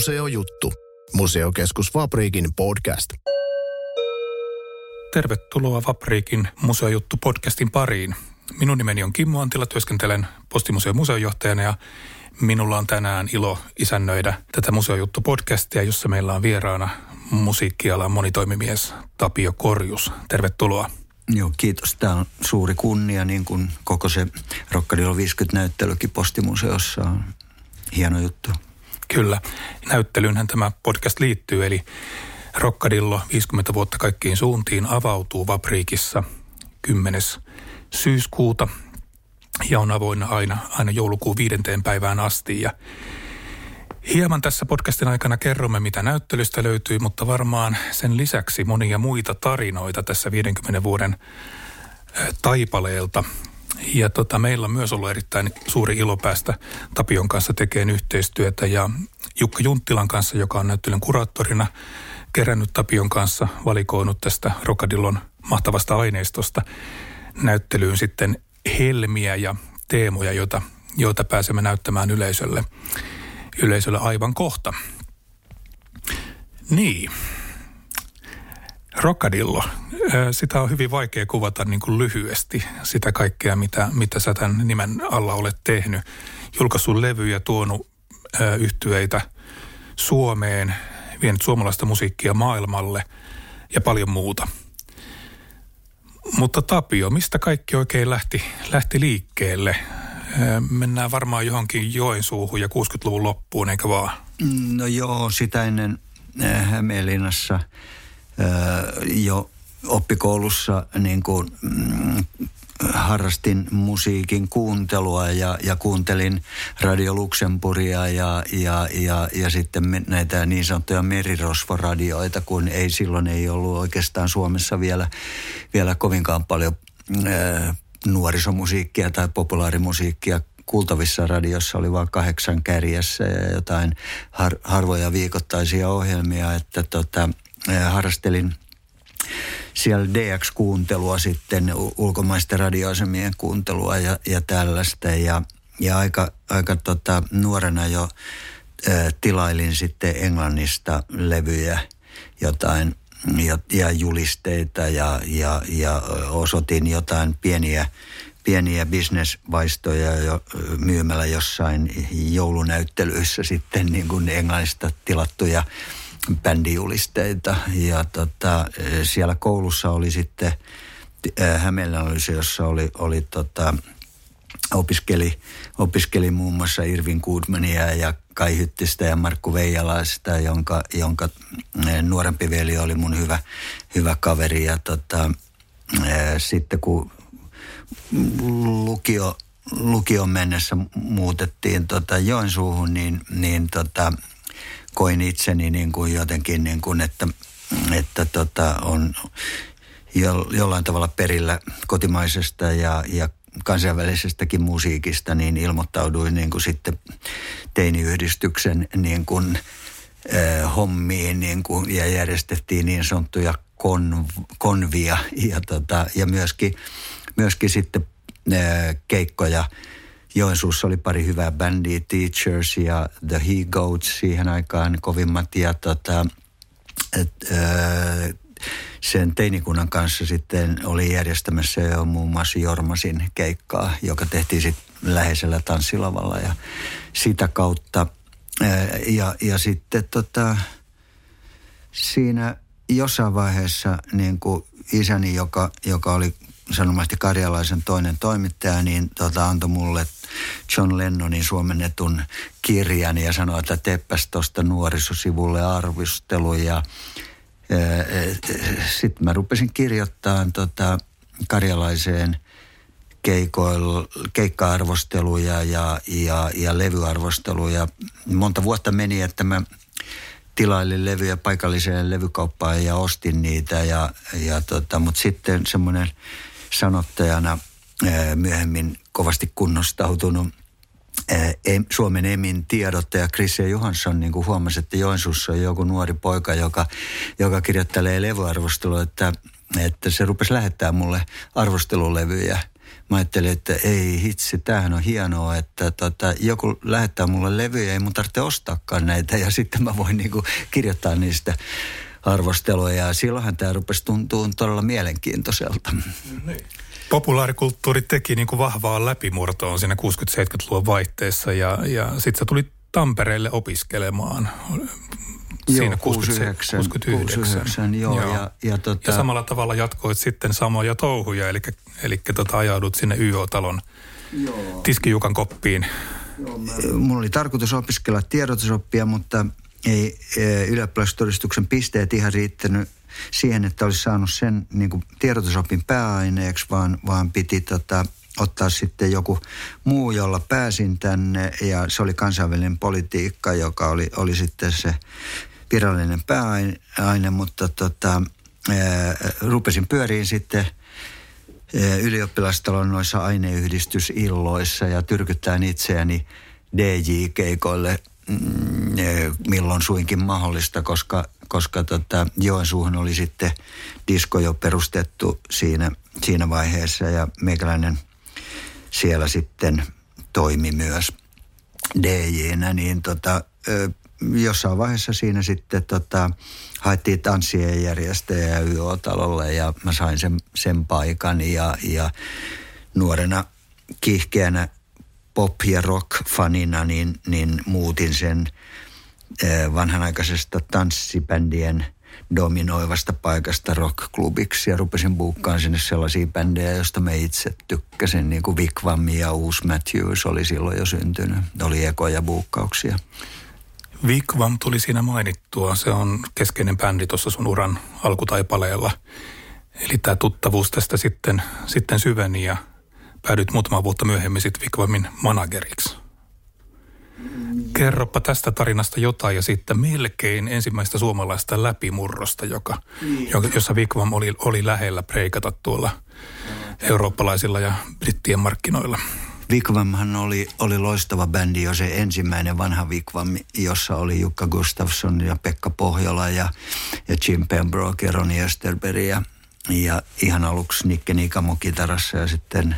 Museojuttu. Museokeskus Fabriikin podcast. Tervetuloa Fabriikin museojuttu podcastin pariin. Minun nimeni on Kimmo Antila, työskentelen Postimuseon museojohtajana ja minulla on tänään ilo isännöidä tätä museojuttu podcastia, jossa meillä on vieraana musiikkialan monitoimimies Tapio Korjus. Tervetuloa. Joo, kiitos. Tämä on suuri kunnia, niin kuin koko se Rockadillo 50-näyttelykin Postimuseossa on hieno juttu. Kyllä. Näyttelyynhän tämä podcast liittyy, eli Rockadillo 50 vuotta kaikkiin suuntiin avautuu Vapriikissa 10. syyskuuta ja on avoinna aina, aina joulukuun viidenteen päivään asti. Ja hieman tässä podcastin aikana kerromme, mitä näyttelystä löytyy, mutta varmaan sen lisäksi monia muita tarinoita tässä 50 vuoden taipaleelta. Ja tota, meillä on myös ollut erittäin suuri ilo päästä Tapion kanssa tekemään yhteistyötä ja Jukka Junttilan kanssa, joka on näyttelyn kuraattorina, kerännyt Tapion kanssa, valikoinut tästä Rokadillon mahtavasta aineistosta näyttelyyn sitten helmiä ja teemoja, joita, joita pääsemme näyttämään yleisölle, yleisölle aivan kohta. Niin. Rockadillo. Sitä on hyvin vaikea kuvata niin kuin lyhyesti sitä kaikkea, mitä, mitä sä tämän nimen alla olet tehnyt. Julkaissut levyjä, tuonut yhtyeitä Suomeen, vienyt suomalaista musiikkia maailmalle ja paljon muuta. Mutta Tapio, mistä kaikki oikein lähti, lähti liikkeelle? Mennään varmaan johonkin Joensuuhun ja 60-luvun loppuun, eikö vaan? No joo, sitä ennen Hämeenlinnassa jo oppikoulussa niin kuin, mm, harrastin musiikin kuuntelua ja, ja kuuntelin Radio Luxemburgia ja, ja, ja, ja sitten näitä niin sanottuja merirosvoradioita, kun ei silloin ei ollut oikeastaan Suomessa vielä, vielä kovinkaan paljon ää, nuorisomusiikkia tai populaarimusiikkia kuultavissa radiossa. Oli vain kahdeksan kärjessä ja jotain har, harvoja viikoittaisia ohjelmia, että tota, harrastelin – siellä DX-kuuntelua sitten, ulkomaisten radioasemien kuuntelua ja, ja tällaista. Ja, ja aika, aika tota, nuorena jo ä, tilailin sitten Englannista levyjä, jotain ja, ja julisteita ja, ja, ja osoitin jotain pieniä, pieniä bisnesvaistoja jo myymällä jossain joulunäyttelyissä sitten niin kuin Englannista tilattuja bändijulisteita. Ja tota, siellä koulussa oli sitten, Hämeenlinna oli se, jossa oli, oli tota, opiskeli, opiskeli muun muassa Irvin Goodmania ja Kai Hyttistä ja Markku Veijalaista, jonka, jonka nuorempi veli oli mun hyvä, hyvä kaveri. Ja tota, sitten kun lukio, lukion mennessä muutettiin tota Joensuuhun, niin, niin tota, koin itseni niin kuin jotenkin, niin kuin, että, että tota, on jo, jollain tavalla perillä kotimaisesta ja, ja kansainvälisestäkin musiikista, niin ilmoittauduin niin kuin sitten teiniyhdistyksen niin kuin, äh, hommiin niin kuin, ja järjestettiin niin sanottuja kon, konvia ja, tota, ja myöskin, myöskin sitten äh, keikkoja – Joensuussa oli pari hyvää bändiä, Teachers ja The He Goats siihen aikaan kovimmat. Ja tota, et, ö, sen teinikunnan kanssa sitten oli järjestämässä jo muun muassa Jormasin keikkaa, joka tehtiin sitten läheisellä tanssilavalla ja sitä kautta. Ja, ja sitten tota, siinä jossain vaiheessa niin kuin isäni, joka, joka oli sanomasti karjalaisen toinen toimittaja, niin tota, antoi mulle John Lennonin suomennetun kirjan ja sanoi, että teppäs tuosta nuorisosivulle arvostelu ja sitten mä rupesin kirjoittamaan tota, karjalaiseen keikka-arvosteluja ja, ja, ja levyarvosteluja. Monta vuotta meni, että mä tilailin levyjä paikalliseen levykauppaan ja ostin niitä. Ja, ja tota, Mutta sitten semmoinen sanottajana myöhemmin kovasti kunnostautunut Suomen Emin tiedottaja Christian Johansson niin kuin huomasi, että Joensuussa on joku nuori poika, joka, joka kirjoittelee levyarvostelua, että, että se rupesi lähettää mulle arvostelulevyjä – mä ajattelin, että ei hitsi, tämähän on hienoa, että tota, joku lähettää mulle levyjä, ei mun tarvitse ostaakaan näitä ja sitten mä voin niinku kirjoittaa niistä arvosteluja ja silloinhan tämä rupesi tuntua todella mielenkiintoiselta. Niin. Populaarikulttuuri teki niin kuin vahvaa läpimurtoa siinä 60-70-luvun vaihteessa ja, ja sitten se tuli Tampereelle opiskelemaan siinä 69, 69. 69 joo, joo. Ja, ja, tota... ja samalla tavalla jatkoit sitten samoja touhuja, eli, eli tota, ajaudut sinne YO-talon joo. tiskijukan koppiin. Joo, mä... Mulla oli tarkoitus opiskella tiedotusoppia, mutta ei e, ylioppilastodistuksen pisteet ihan riittänyt siihen, että olisi saanut sen niin kuin tiedotusopin pääaineeksi, vaan, vaan piti tota, ottaa sitten joku muu, jolla pääsin tänne. Ja se oli kansainvälinen politiikka, joka oli, oli sitten se virallinen pääaine, mutta tota, ää, rupesin pyöriin sitten ylioppilastalon noissa aineyhdistysilloissa ja tyrkyttään itseäni DJ-keikoille mm, milloin suinkin mahdollista, koska, koska tota, Joensuuhun oli sitten disko jo perustettu siinä, siinä vaiheessa ja meikäläinen siellä sitten toimi myös DJnä, niin tota, jossain vaiheessa siinä sitten tota, haettiin tanssien järjestäjä YO-talolle ja mä sain sen, sen paikan ja, ja nuorena kiihkeänä pop- ja rock-fanina niin, niin muutin sen vanhanaikaisesta tanssibändien dominoivasta paikasta rockklubiksi ja rupesin buukkaan sinne sellaisia bändejä, joista me itse tykkäsin, niin kuin Vikvam ja Uus Matthews oli silloin jo syntynyt. Oli ekoja buukkauksia. Vikvam tuli siinä mainittua. Se on keskeinen bändi tuossa sun uran alkutaipaleella. Eli tämä tuttavuus tästä sitten, sitten syveni ja päädyit muutama vuotta myöhemmin sitten Vikvamin manageriksi. Kerropa tästä tarinasta jotain ja sitten melkein ensimmäistä suomalaista läpimurrosta, joka, niin. jossa Vikvam oli, oli lähellä preikata tuolla eurooppalaisilla ja brittien markkinoilla. Vikvamhan oli, oli loistava bändi jo se ensimmäinen vanha Vikvam, jossa oli Jukka Gustafsson ja Pekka Pohjola ja, ja Jim Pembroke ja Ronnie Österberg ja, ja ihan aluksi Nikke Nikamo kitarassa ja sitten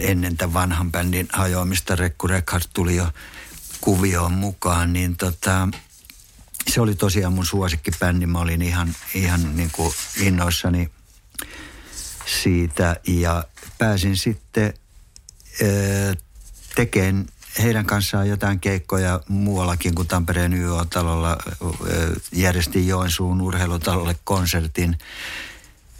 ennen tämän vanhan bändin hajoamista Rekku Rekhardt tuli jo kuvioon mukaan, niin tota, se oli tosiaan mun suosikkibändi. Mä olin ihan, ihan niin kuin innoissani siitä ja pääsin sitten tekemään heidän kanssaan jotain keikkoja muuallakin kuin Tampereen YO-talolla. Järjestin Joensuun urheilutalolle konsertin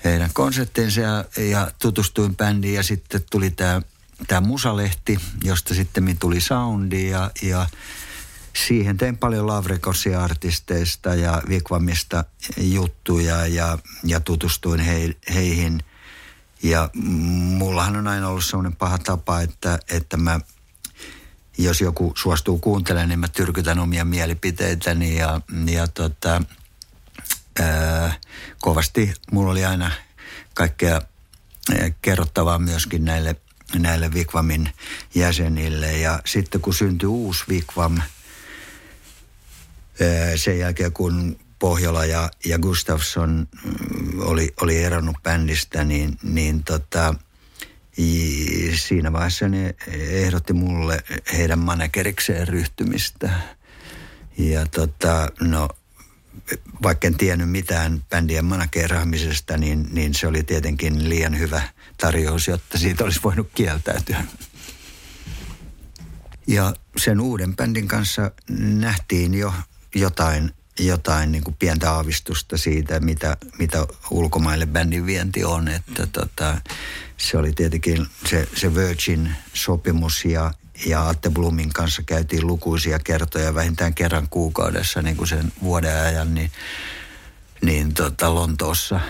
heidän konserttinsa ja, ja tutustuin bändiin. Ja sitten tuli tämä tämä Musalehti, josta sitten tuli soundi ja, ja siihen tein paljon Lavrekosia artisteista ja Vikvamista juttuja ja, ja tutustuin he, heihin – ja mullahan on aina ollut sellainen paha tapa, että, että mä, jos joku suostuu kuuntelemaan, niin mä tyrkytän omia mielipiteitäni ja, ja tota, ää, kovasti mulla oli aina kaikkea kerrottavaa myöskin näille, näille Vikvamin jäsenille. Ja sitten kun syntyi uusi Vikvam, sen jälkeen kun Pohjola ja, ja Gustafsson mm, oli, oli eronnut bändistä, niin, niin tota, siinä vaiheessa ne ehdotti mulle heidän managerikseen ryhtymistä. Ja tota, no, vaikka en tiennyt mitään bändien manageraamisesta, niin, niin se oli tietenkin liian hyvä tarjous, jotta siitä olisi voinut kieltäytyä. Ja sen uuden bändin kanssa nähtiin jo jotain jotain niin kuin pientä aavistusta siitä, mitä, mitä ulkomaille bändin vienti on. Että tota, se oli tietenkin se, se Virgin-sopimus ja, ja Atte Blumin kanssa käytiin lukuisia kertoja vähintään kerran kuukaudessa niin kuin sen vuoden ajan niin, niin tota Lontoossa.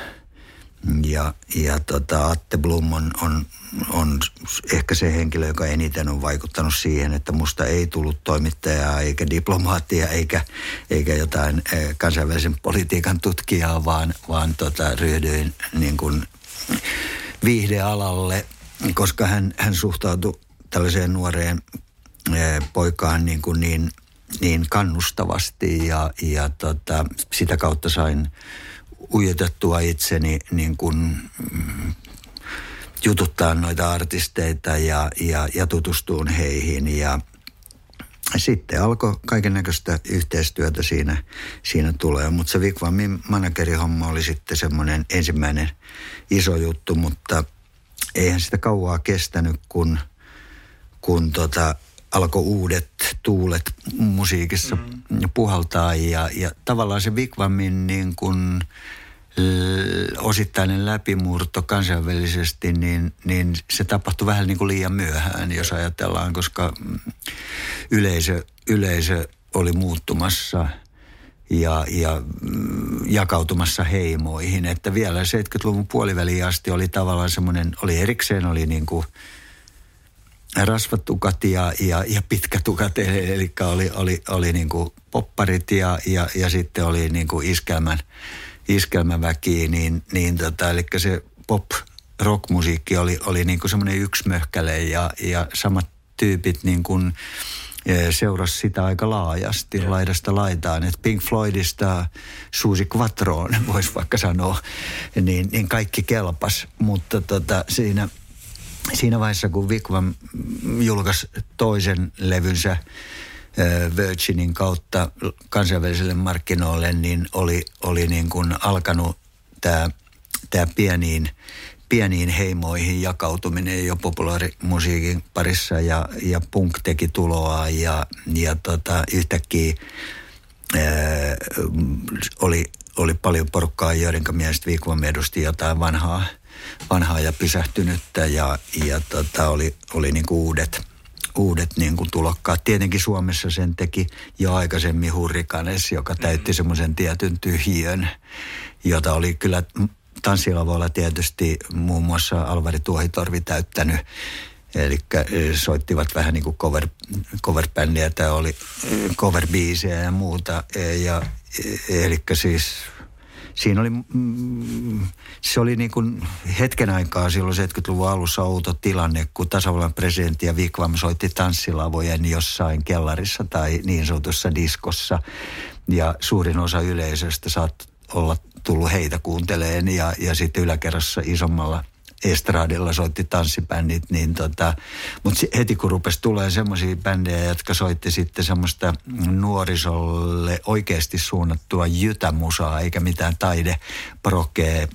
Ja, ja tota, Atte Blum on, on, on ehkä se henkilö, joka eniten on vaikuttanut siihen, että musta ei tullut toimittajaa eikä diplomaattia eikä, eikä jotain eh, kansainvälisen politiikan tutkijaa, vaan, vaan tota, ryhdyin niin kuin viihdealalle, koska hän, hän suhtautui tällaiseen nuoreen eh, poikaan niin, kuin niin, niin kannustavasti ja, ja tota, sitä kautta sain ujutettua itseni niin kuin, mm, jututtaa noita artisteita ja, ja, ja tutustuun heihin ja sitten alkoi kaiken näköistä yhteistyötä siinä, siinä tulee. Mutta se Vigvamin managerihomma oli sitten semmoinen ensimmäinen iso juttu, mutta eihän sitä kauaa kestänyt, kun, kun tota, alkoi uudet tuulet musiikissa mm. puhaltaa ja, ja tavallaan se Vigvamin niin kuin osittainen läpimurto kansainvälisesti, niin, niin se tapahtui vähän niin kuin liian myöhään, jos ajatellaan, koska yleisö, yleisö oli muuttumassa ja, ja mm, jakautumassa heimoihin. Että vielä 70-luvun puoliväliin asti oli tavallaan semmoinen, oli erikseen oli niin kuin rasvatukat ja, ja, ja pitkätukat, eli oli, oli, oli niin kuin popparit ja, ja, ja sitten oli niin kuin iskelmän iskelmäväkiä, niin, niin tota, eli se pop rockmusiikki oli, oli niin kuin semmoinen möhkäle ja, ja samat tyypit niin kuin e, seurasi sitä aika laajasti yeah. laidasta laitaan. Et Pink Floydista Susi Quattroon, voisi vaikka sanoa, niin, niin kaikki kelpas. Mutta tota, siinä, siinä vaiheessa, kun Vikvam julkaisi toisen levynsä, Virginin kautta kansainväliselle markkinoille, niin oli, oli niin kuin alkanut tämä tää pieniin, pieniin heimoihin jakautuminen jo populaarimusiikin parissa ja, ja punk teki tuloa ja, ja tota, yhtäkkiä ää, oli, oli paljon porukkaa, joiden mielestä Vikvam edusti jotain vanhaa, vanhaa ja pysähtynyttä ja, ja tota, oli, oli niin kuin uudet – uudet niin kuin tulokkaat. Tietenkin Suomessa sen teki jo aikaisemmin Hurrikanes, joka täytti semmoisen tietyn tyhjön, jota oli kyllä tanssilavoilla tietysti muun muassa Alvari Tuohitorvi täyttänyt. Eli soittivat vähän niin kuin cover, cover-bändiä, tämä oli cover-biisejä ja muuta. Ja, eli siis siinä oli, mm, se oli niin kuin hetken aikaa silloin 70-luvun alussa outo tilanne, kun tasavallan presidentti ja Vikvam soitti tanssilavojen jossain kellarissa tai niin sanotussa diskossa. Ja suurin osa yleisöstä saat olla tullut heitä kuunteleen ja, ja sitten yläkerrassa isommalla estradilla soitti tanssibändit, niin tota, mutta heti kun rupesi tulee semmoisia bändejä, jotka soitti sitten semmoista nuorisolle oikeasti suunnattua jytämusaa, eikä mitään taideprokee,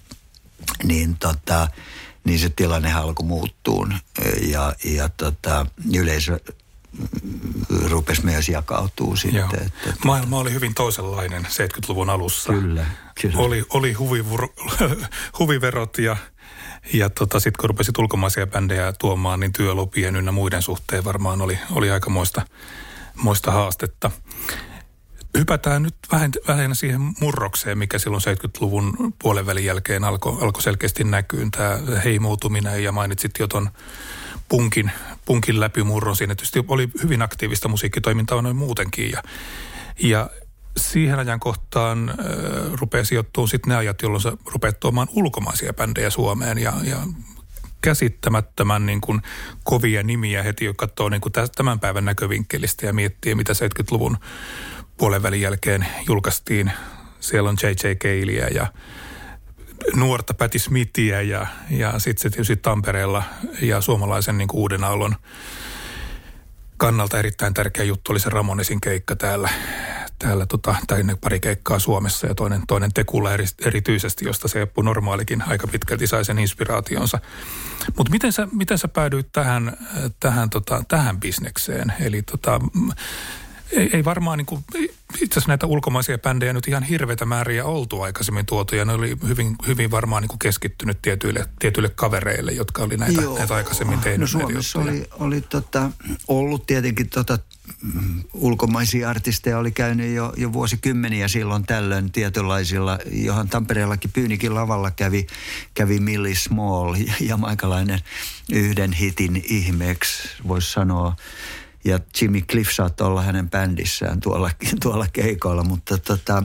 niin tota, niin se tilanne alkoi muuttuun ja, ja tota, yleisö rupesi myös jakautuu sitten. Joo. Että, Maailma oli hyvin toisenlainen 70-luvun alussa. Kyllä, kyllä. Oli, oli huvivur, huviverot ja ja tota, sitten kun rupesit ulkomaisia bändejä tuomaan, niin työlupien ynnä muiden suhteen varmaan oli, oli aika moista, moista haastetta. Hypätään nyt vähän, vähän siihen murrokseen, mikä silloin 70-luvun puolen välin jälkeen alkoi alko selkeästi näkyä. Tämä heimoutuminen ja mainitsit jo tuon punkin, punkin läpimurron siinä. Tietysti oli hyvin aktiivista musiikkitoimintaa noin muutenkin ja, ja siihen ajankohtaan äh, rupeaa sijoittumaan sitten ne ajat, jolloin sä rupeat tuomaan ulkomaisia bändejä Suomeen ja, ja käsittämättömän niin kuin kovia nimiä heti, joka katsoo niin kuin tämän päivän näkövinkkelistä ja miettii, mitä 70-luvun puolen välin jälkeen julkaistiin. Siellä on J.J. Keiliä ja nuorta Patti Smithia ja, ja sitten se tietysti Tampereella ja suomalaisen niin kuin uuden aallon kannalta erittäin tärkeä juttu oli se Ramonesin keikka täällä täällä tota, tai ne pari keikkaa Suomessa ja toinen, toinen Tekulla eri, erityisesti, josta se Eppu Normaalikin aika pitkälti sai sen inspiraationsa. Mutta miten sä, miten sä päädyit tähän, tähän, tota, tähän bisnekseen? Eli tota, ei, ei varmaan niin kuin, itse asiassa näitä ulkomaisia bändejä nyt ihan hirveitä määriä oltu aikaisemmin tuotu ja ne oli hyvin, hyvin varmaan niin kuin keskittynyt tietyille, tietyille kavereille, jotka oli näitä, näitä aikaisemmin tehnyt. No Suomessa oli, oli tota, ollut tietenkin tota mm, ulkomaisia artisteja oli käynyt jo, jo vuosikymmeniä silloin tällöin tietynlaisilla, johon Tampereellakin Pyynikin lavalla kävi, kävi Millie Small, jamaikalainen yhden hitin ihmeeksi, voisi sanoa. Ja Jimmy Cliff saattoi olla hänen bändissään tuolla, tuolla keikoilla, mutta tota,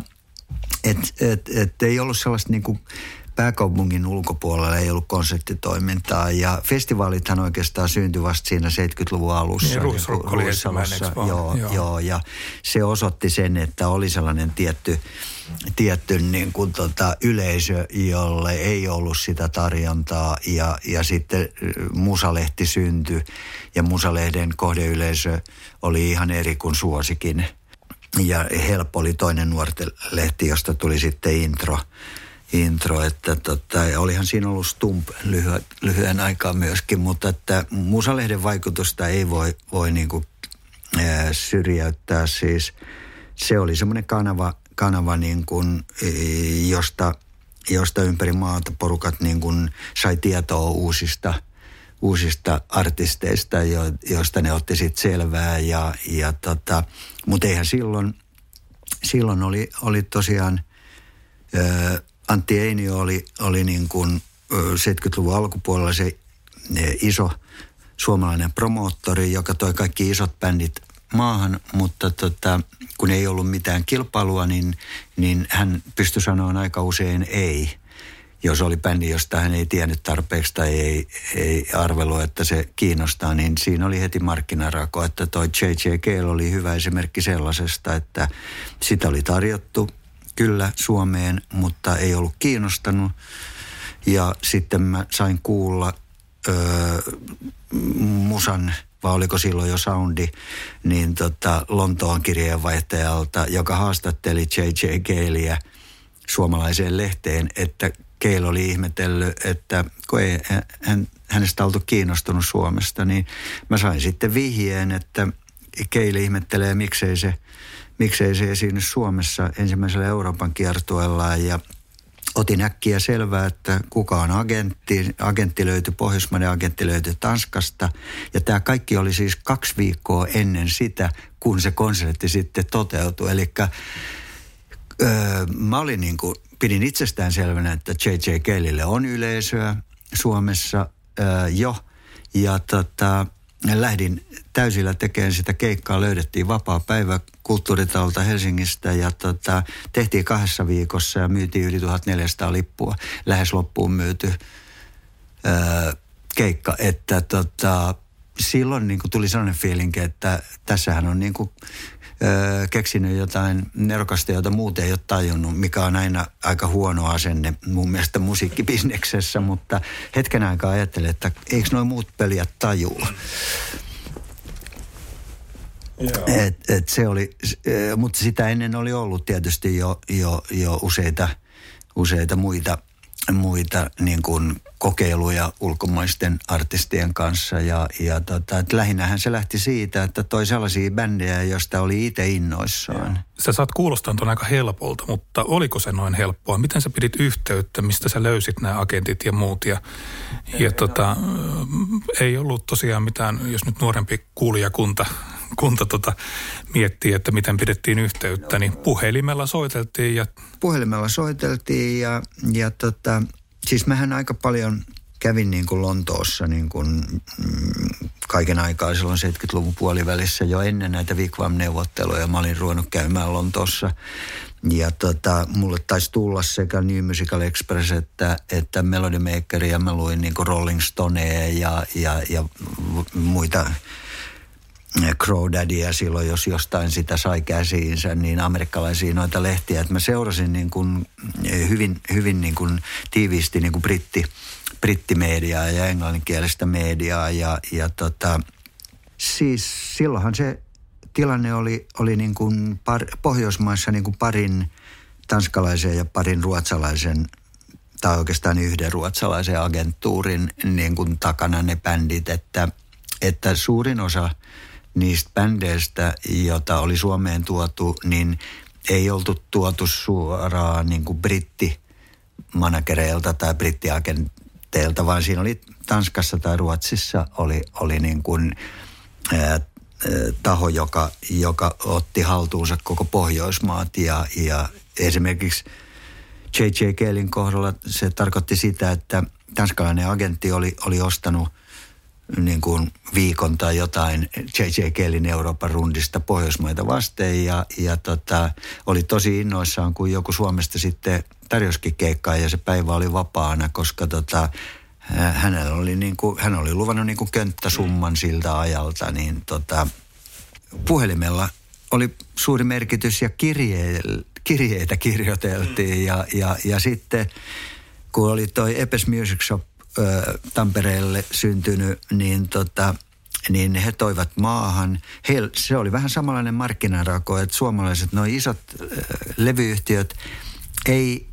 et, et, et ei ollut sellaista niin kuin pääkaupungin ulkopuolella ei ollut konserttitoimintaa ja festivaalithan oikeastaan syntyi vasta siinä 70-luvun alussa. Niin, Ruisrock oli joo, joo. joo, ja se osoitti sen, että oli sellainen tietty, tietty niin kuin tota yleisö, jolle ei ollut sitä tarjontaa ja, ja sitten Musalehti syntyi ja Musalehden kohdeyleisö oli ihan eri kuin Suosikin. Ja Helppo oli toinen nuorten lehti, josta tuli sitten intro intro, että tota, ja olihan siinä ollut Stump lyhyen, lyhyen aikaa myöskin, mutta että Musalehden vaikutusta ei voi, voi niin kuin, ää, syrjäyttää siis. Se oli semmoinen kanava, kanava niin kuin, josta, josta ympäri maata porukat niin kuin sai tietoa uusista, uusista artisteista, jo, joista ne otti sitten selvää. Ja, ja tota, mutta eihän silloin, silloin oli, oli tosiaan... Öö, Antti Einio oli, oli niin kuin 70-luvun alkupuolella se iso suomalainen promoottori, joka toi kaikki isot bändit maahan, mutta tota, kun ei ollut mitään kilpailua, niin, niin hän pystyi sanoa aika usein ei. Jos oli bändi, josta hän ei tiennyt tarpeeksi tai ei, ei arvelu, että se kiinnostaa, niin siinä oli heti markkinarako. Että toi J.J. oli hyvä esimerkki sellaisesta, että sitä oli tarjottu – kyllä Suomeen, mutta ei ollut kiinnostanut. Ja sitten mä sain kuulla öö, musan, vai oliko silloin jo soundi, niin tota Lontoon kirjeenvaihtajalta, joka haastatteli J.J. Galeä suomalaiseen lehteen, että Keil oli ihmetellyt, että kun ei hän, hänestä oltu kiinnostunut Suomesta, niin mä sain sitten vihjeen, että Keil ihmettelee, miksei se – miksei se esiinny Suomessa ensimmäisellä Euroopan kiertueellaan ja otin äkkiä selvää, että kuka on agentti. Agentti löytyi, pohjoismainen agentti löytyi Tanskasta. Ja tämä kaikki oli siis kaksi viikkoa ennen sitä, kun se konsertti sitten toteutui. Eli öö, mä olin niin kuin, pidin itsestään selvänä, että J.J. Kellille on yleisöä Suomessa öö, jo. Ja tota, lähdin täysillä tekemään sitä keikkaa. Löydettiin vapaa päivä kulttuuritalolta Helsingistä ja tota, tehtiin kahdessa viikossa ja myytiin yli 1400 lippua. Lähes loppuun myyty öö, keikka, että tota, silloin niin kuin tuli sellainen fiilinki, että tässähän on niin kuin, öö, keksinyt jotain nerokasta, jota muuten ei ole tajunnut, mikä on aina aika huono asenne mun mielestä musiikkibisneksessä, mutta hetken aikaa ajattelin, että eikö noin muut peliä tajua. Et, et se oli, mutta sitä ennen oli ollut tietysti jo, jo, jo useita, useita muita, muita niin kuin kokeiluja ulkomaisten artistien kanssa. Ja, ja tota, et lähinnähän se lähti siitä, että toi sellaisia bändejä, joista oli itse innoissaan. Sä saat kuulostaa tuon aika helpolta, mutta oliko se noin helppoa? Miten sä pidit yhteyttä? Mistä sä löysit nämä agentit ja muut? Ja, ja tota, ei ollut tosiaan mitään, jos nyt nuorempi kuulijakunta kunta tota, miettii, että miten pidettiin yhteyttä, niin puhelimella soiteltiin. Ja... Puhelimella soiteltiin ja, ja tota, siis mähän aika paljon kävin niin kuin Lontoossa niin kuin, mm, kaiken aikaa silloin 70-luvun puolivälissä jo ennen näitä Wigwam-neuvotteluja. Mä olin ruvennut käymään Lontoossa ja tota, mulle taisi tulla sekä New Musical Express että, että Melody Maker ja mä luin niin Rolling Stoneja ja, ja, ja muita Daddyä silloin, jos jostain sitä sai käsiinsä, niin amerikkalaisia noita lehtiä. Että mä seurasin niin kuin hyvin, hyvin niin kuin tiiviisti niin kuin britti, brittimediaa ja englanninkielistä mediaa. Ja, ja tota, siis silloinhan se tilanne oli, oli niin kuin par, Pohjoismaissa niin kuin parin tanskalaisen ja parin ruotsalaisen tai oikeastaan yhden ruotsalaisen agenttuurin niin kuin takana ne bändit, että, että suurin osa – niistä bändeistä, joita oli Suomeen tuotu, niin ei oltu tuotu suoraan niin kuin brittimanagereilta tai brittiagenteilta, vaan siinä oli Tanskassa tai Ruotsissa oli, oli niin kuin, ää, taho, joka, joka otti haltuunsa koko Pohjoismaat ja, ja esimerkiksi J.J. Kelin kohdalla se tarkoitti sitä, että tanskalainen agentti oli, oli ostanut niin kuin viikon tai jotain J.J. Kellin Euroopan rundista Pohjoismaita vasten ja, ja tota, oli tosi innoissaan, kun joku Suomesta sitten tarjoskin keikkaa ja se päivä oli vapaana, koska tota, hänellä oli niin kuin, hän oli luvannut niin kuin könttäsumman siltä ajalta, niin tota, puhelimella oli suuri merkitys ja kirje, kirjeitä kirjoiteltiin ja, ja, ja sitten kun oli toi Epes Music Shop ö, Tampereelle syntynyt, niin tota, niin he toivat maahan. He, se oli vähän samanlainen markkinarako, että suomalaiset, noin isot ö, levyyhtiöt ei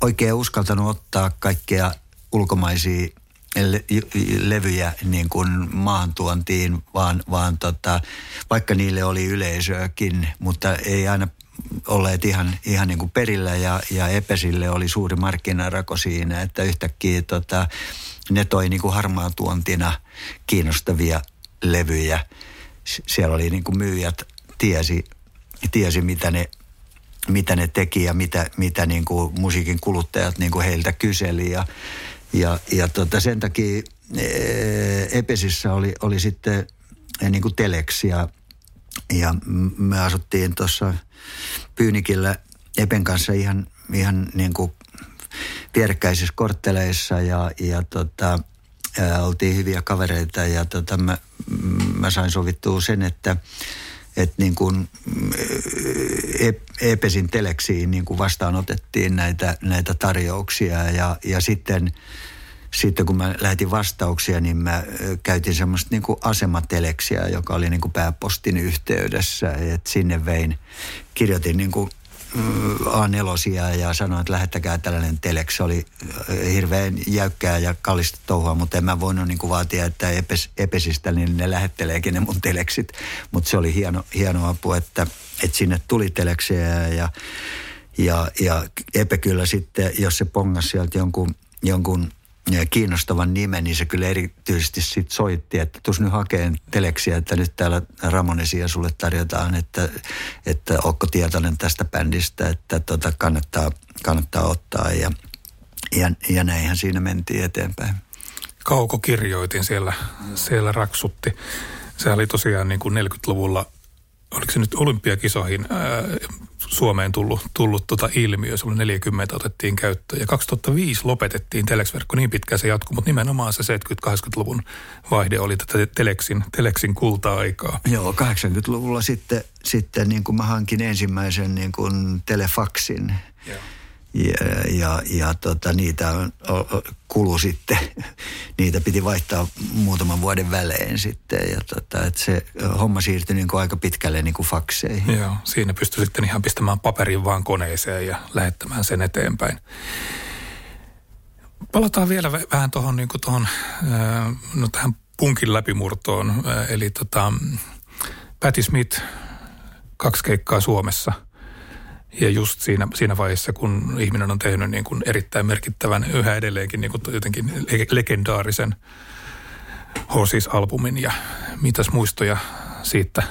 oikein uskaltanut ottaa kaikkea ulkomaisia le- levyjä niin kuin maahantuontiin, vaan, vaan tota, vaikka niille oli yleisöäkin, mutta ei aina olleet ihan, ihan niin kuin perillä ja, ja Epesille oli suuri markkinarako siinä, että yhtäkkiä tota, ne toi niin kuin harmaan tuontina kiinnostavia levyjä. Siellä oli niin kuin myyjät tiesi, tiesi mitä ne mitä ne teki ja mitä, mitä niin kuin musiikin kuluttajat niin kuin heiltä kyseli. Ja, ja, ja tota sen takia Epesissä oli, oli sitten niin kuin Telex ja, ja me asuttiin tuossa Pyynikillä Epen kanssa ihan, ihan niin kuin vierekkäisissä kortteleissa ja, ja tota, oltiin hyviä kavereita ja tota, mä, mä sain sovittua sen, että että niin kuin Epesin teleksiin niin kuin vastaanotettiin näitä, näitä tarjouksia ja, ja sitten, sitten kun mä lähetin vastauksia, niin mä käytin semmoista niin kuin asemateleksia, joka oli niin kuin pääpostin yhteydessä, että sinne vein, kirjoitin niin kuin A4 ja sanoin, että lähettäkää tällainen telex. Se oli hirveän jäykkää ja kallista touhua, mutta en mä voinut niin kuin vaatia, että epes, Epesistä niin ne lähetteleekin ne mun teleksit. Mutta se oli hieno, hieno apu, että, että sinne tuli teleksejä ja, ja, ja Epe kyllä sitten, jos se pongasi sieltä jonkun, jonkun kiinnostavan nimen, niin se kyllä erityisesti sit soitti, että tuossa nyt hakeen teleksiä, että nyt täällä Ramonesia sulle tarjotaan, että, että onko tietoinen tästä bändistä, että tota kannattaa, kannattaa ottaa ja, ja, ja näinhän siinä mentiin eteenpäin. Kauko kirjoitin siellä, siellä raksutti. Se oli tosiaan niin kuin 40-luvulla oliko se nyt olympiakisoihin Suomeen tullut, tullut tota ilmiö, se oli 40 otettiin käyttöön. Ja 2005 lopetettiin Telex-verkko, niin pitkään se jatkuu, mutta nimenomaan se 70-80-luvun vaihde oli tätä Telexin, Telexin kulta-aikaa. Joo, 80-luvulla sitten, sitten niin kuin mä hankin ensimmäisen niin kuin telefaksin. Joo ja, ja, ja tota, niitä kulu sitten, niitä piti vaihtaa muutaman vuoden välein sitten ja tota, että se homma siirtyi niin kuin aika pitkälle niin kuin fakseihin. Joo, siinä pystyi sitten ihan pistämään paperin vaan koneeseen ja lähettämään sen eteenpäin. Palataan vielä vähän tuohon niin tohon, no tähän punkin läpimurtoon, eli tota, Patti Smith, kaksi keikkaa Suomessa – ja just siinä, siinä vaiheessa, kun ihminen on tehnyt niin kuin erittäin merkittävän, yhä edelleenkin niin kuin jotenkin legendaarisen Horses-albumin ja mitäs muistoja siitä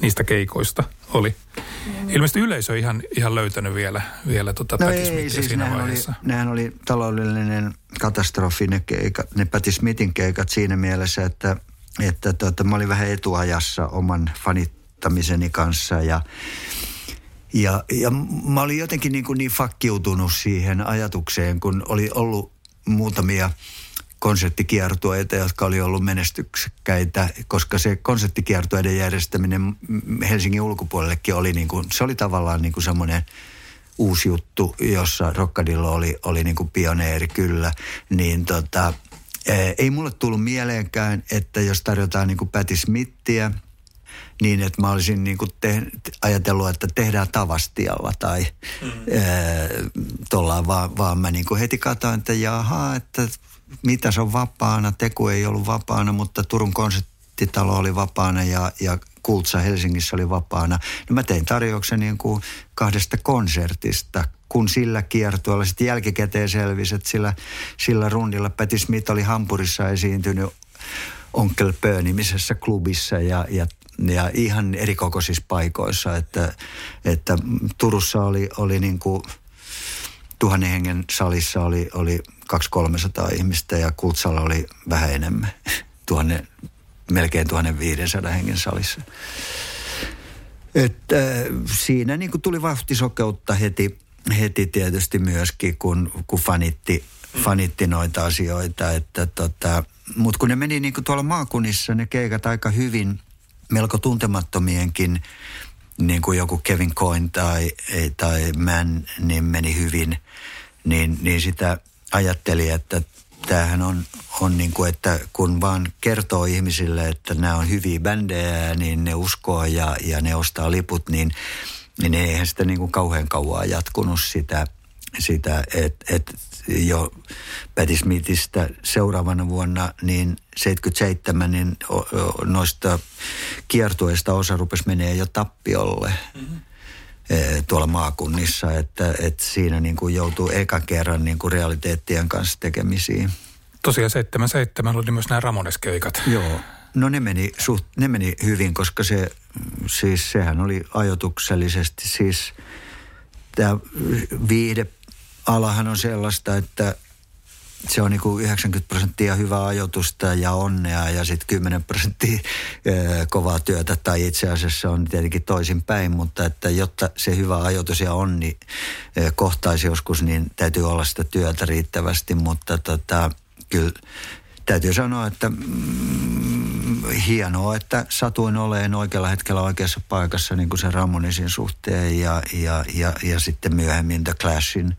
niistä keikoista oli. Mm. Ilmeisesti yleisö ihan, ihan löytänyt vielä, vielä tota no ei, siis siinä nehän vaiheessa. Oli, nehän oli taloudellinen katastrofi ne, keikat, ne Patti Smithin keikat siinä mielessä, että, että tota, mä olin vähän etuajassa oman fanittamiseni kanssa ja ja, ja mä olin jotenkin niin, kuin niin fakkiutunut siihen ajatukseen, kun oli ollut muutamia konserttikiertueita, jotka oli ollut menestyksekkäitä, koska se konserttikiertueiden järjestäminen Helsingin ulkopuolellekin oli niin kuin, se oli tavallaan niin kuin semmoinen uusi juttu, jossa Rockadillo oli, oli niin kuin pioneeri kyllä, niin tota, ei mulle tullut mieleenkään, että jos tarjotaan niin kuin Patti Smithia – niin, että mä olisin niin kuin te, ajatellut, että tehdään tavastialla tai mm-hmm. tuolla, vaan, vaan mä niin kuin heti katsoin, että jaha, että mitä se on vapaana, Teku ei ollut vapaana, mutta Turun konserttitalo oli vapaana ja, ja Kultsa Helsingissä oli vapaana. No mä tein tarjouksen niin kuin kahdesta konsertista, kun sillä kiertueella sitten jälkikäteen selvisi, että sillä, sillä rundilla Patti Smith oli Hampurissa esiintynyt Onkel Pö-nimisessä klubissa ja, ja ja ihan erikokoisissa paikoissa. Että, että Turussa oli, oli niin kuin tuhannen hengen salissa oli, oli 200-300 ihmistä ja Kultsalla oli vähän enemmän, tuhanne, melkein 1500 hengen salissa. Että äh, siinä niin kuin tuli vauhtisokeutta heti, heti tietysti myöskin, kun, kun fanitti, fanitti noita asioita. Että tota, Mutta kun ne meni niin kuin tuolla maakunnissa, ne keikat aika hyvin, melko tuntemattomienkin, niin kuin joku Kevin Coin tai, tai Man, niin meni hyvin, niin, niin sitä ajatteli, että tämähän on, on niin kuin, että kun vaan kertoo ihmisille, että nämä on hyviä bändejä, niin ne uskoo ja, ja ne ostaa liput, niin, niin eihän sitä niin kuin kauhean kauan jatkunut sitä, sitä että et jo Patti Smithistä seuraavana vuonna, niin 77, niin noista kiertueista osa rupesi menee jo tappiolle. Mm-hmm tuolla maakunnissa, että, että siinä niin kuin joutuu eka kerran niin kuin realiteettien kanssa tekemisiin. Tosiaan 77 oli myös nämä Ramones-keikat. Joo, no ne meni, suht, ne meni hyvin, koska se, siis sehän oli ajotuksellisesti siis tämä viihdealahan on sellaista, että se on niin kuin 90 prosenttia hyvää ajoitusta ja onnea ja sitten 10 prosenttia kovaa työtä tai itse asiassa on tietenkin toisin päin, mutta että jotta se hyvä ajoitus ja onni kohtaisi joskus, niin täytyy olla sitä työtä riittävästi, mutta tota, kyllä täytyy sanoa, että mm, hienoa, että satuin oleen oikealla hetkellä oikeassa paikassa niin kuin se Ramonisin suhteen ja, ja, ja, ja sitten myöhemmin The Clashin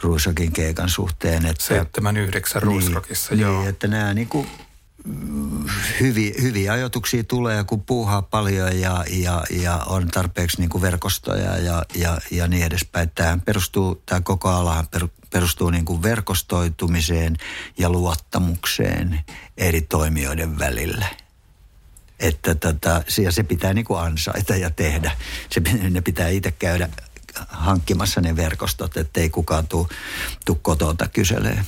Ruisokin keikan suhteen. Että, 79 Ruisrockissa, niin, joo. Niin, että nämä niin kuin, hyviä, hyviä ajatuksia tulee, kun puuhaa paljon ja, ja, ja on tarpeeksi niin kuin verkostoja ja, ja, ja niin edespäin. Tämä perustuu, tämä koko alahan perustuu niin kuin verkostoitumiseen ja luottamukseen eri toimijoiden välillä. Että tota, ja se pitää niin kuin ansaita ja tehdä. Se, ne pitää itse käydä hankkimassa ne verkostot, ettei kukaan tule kotota kyselee.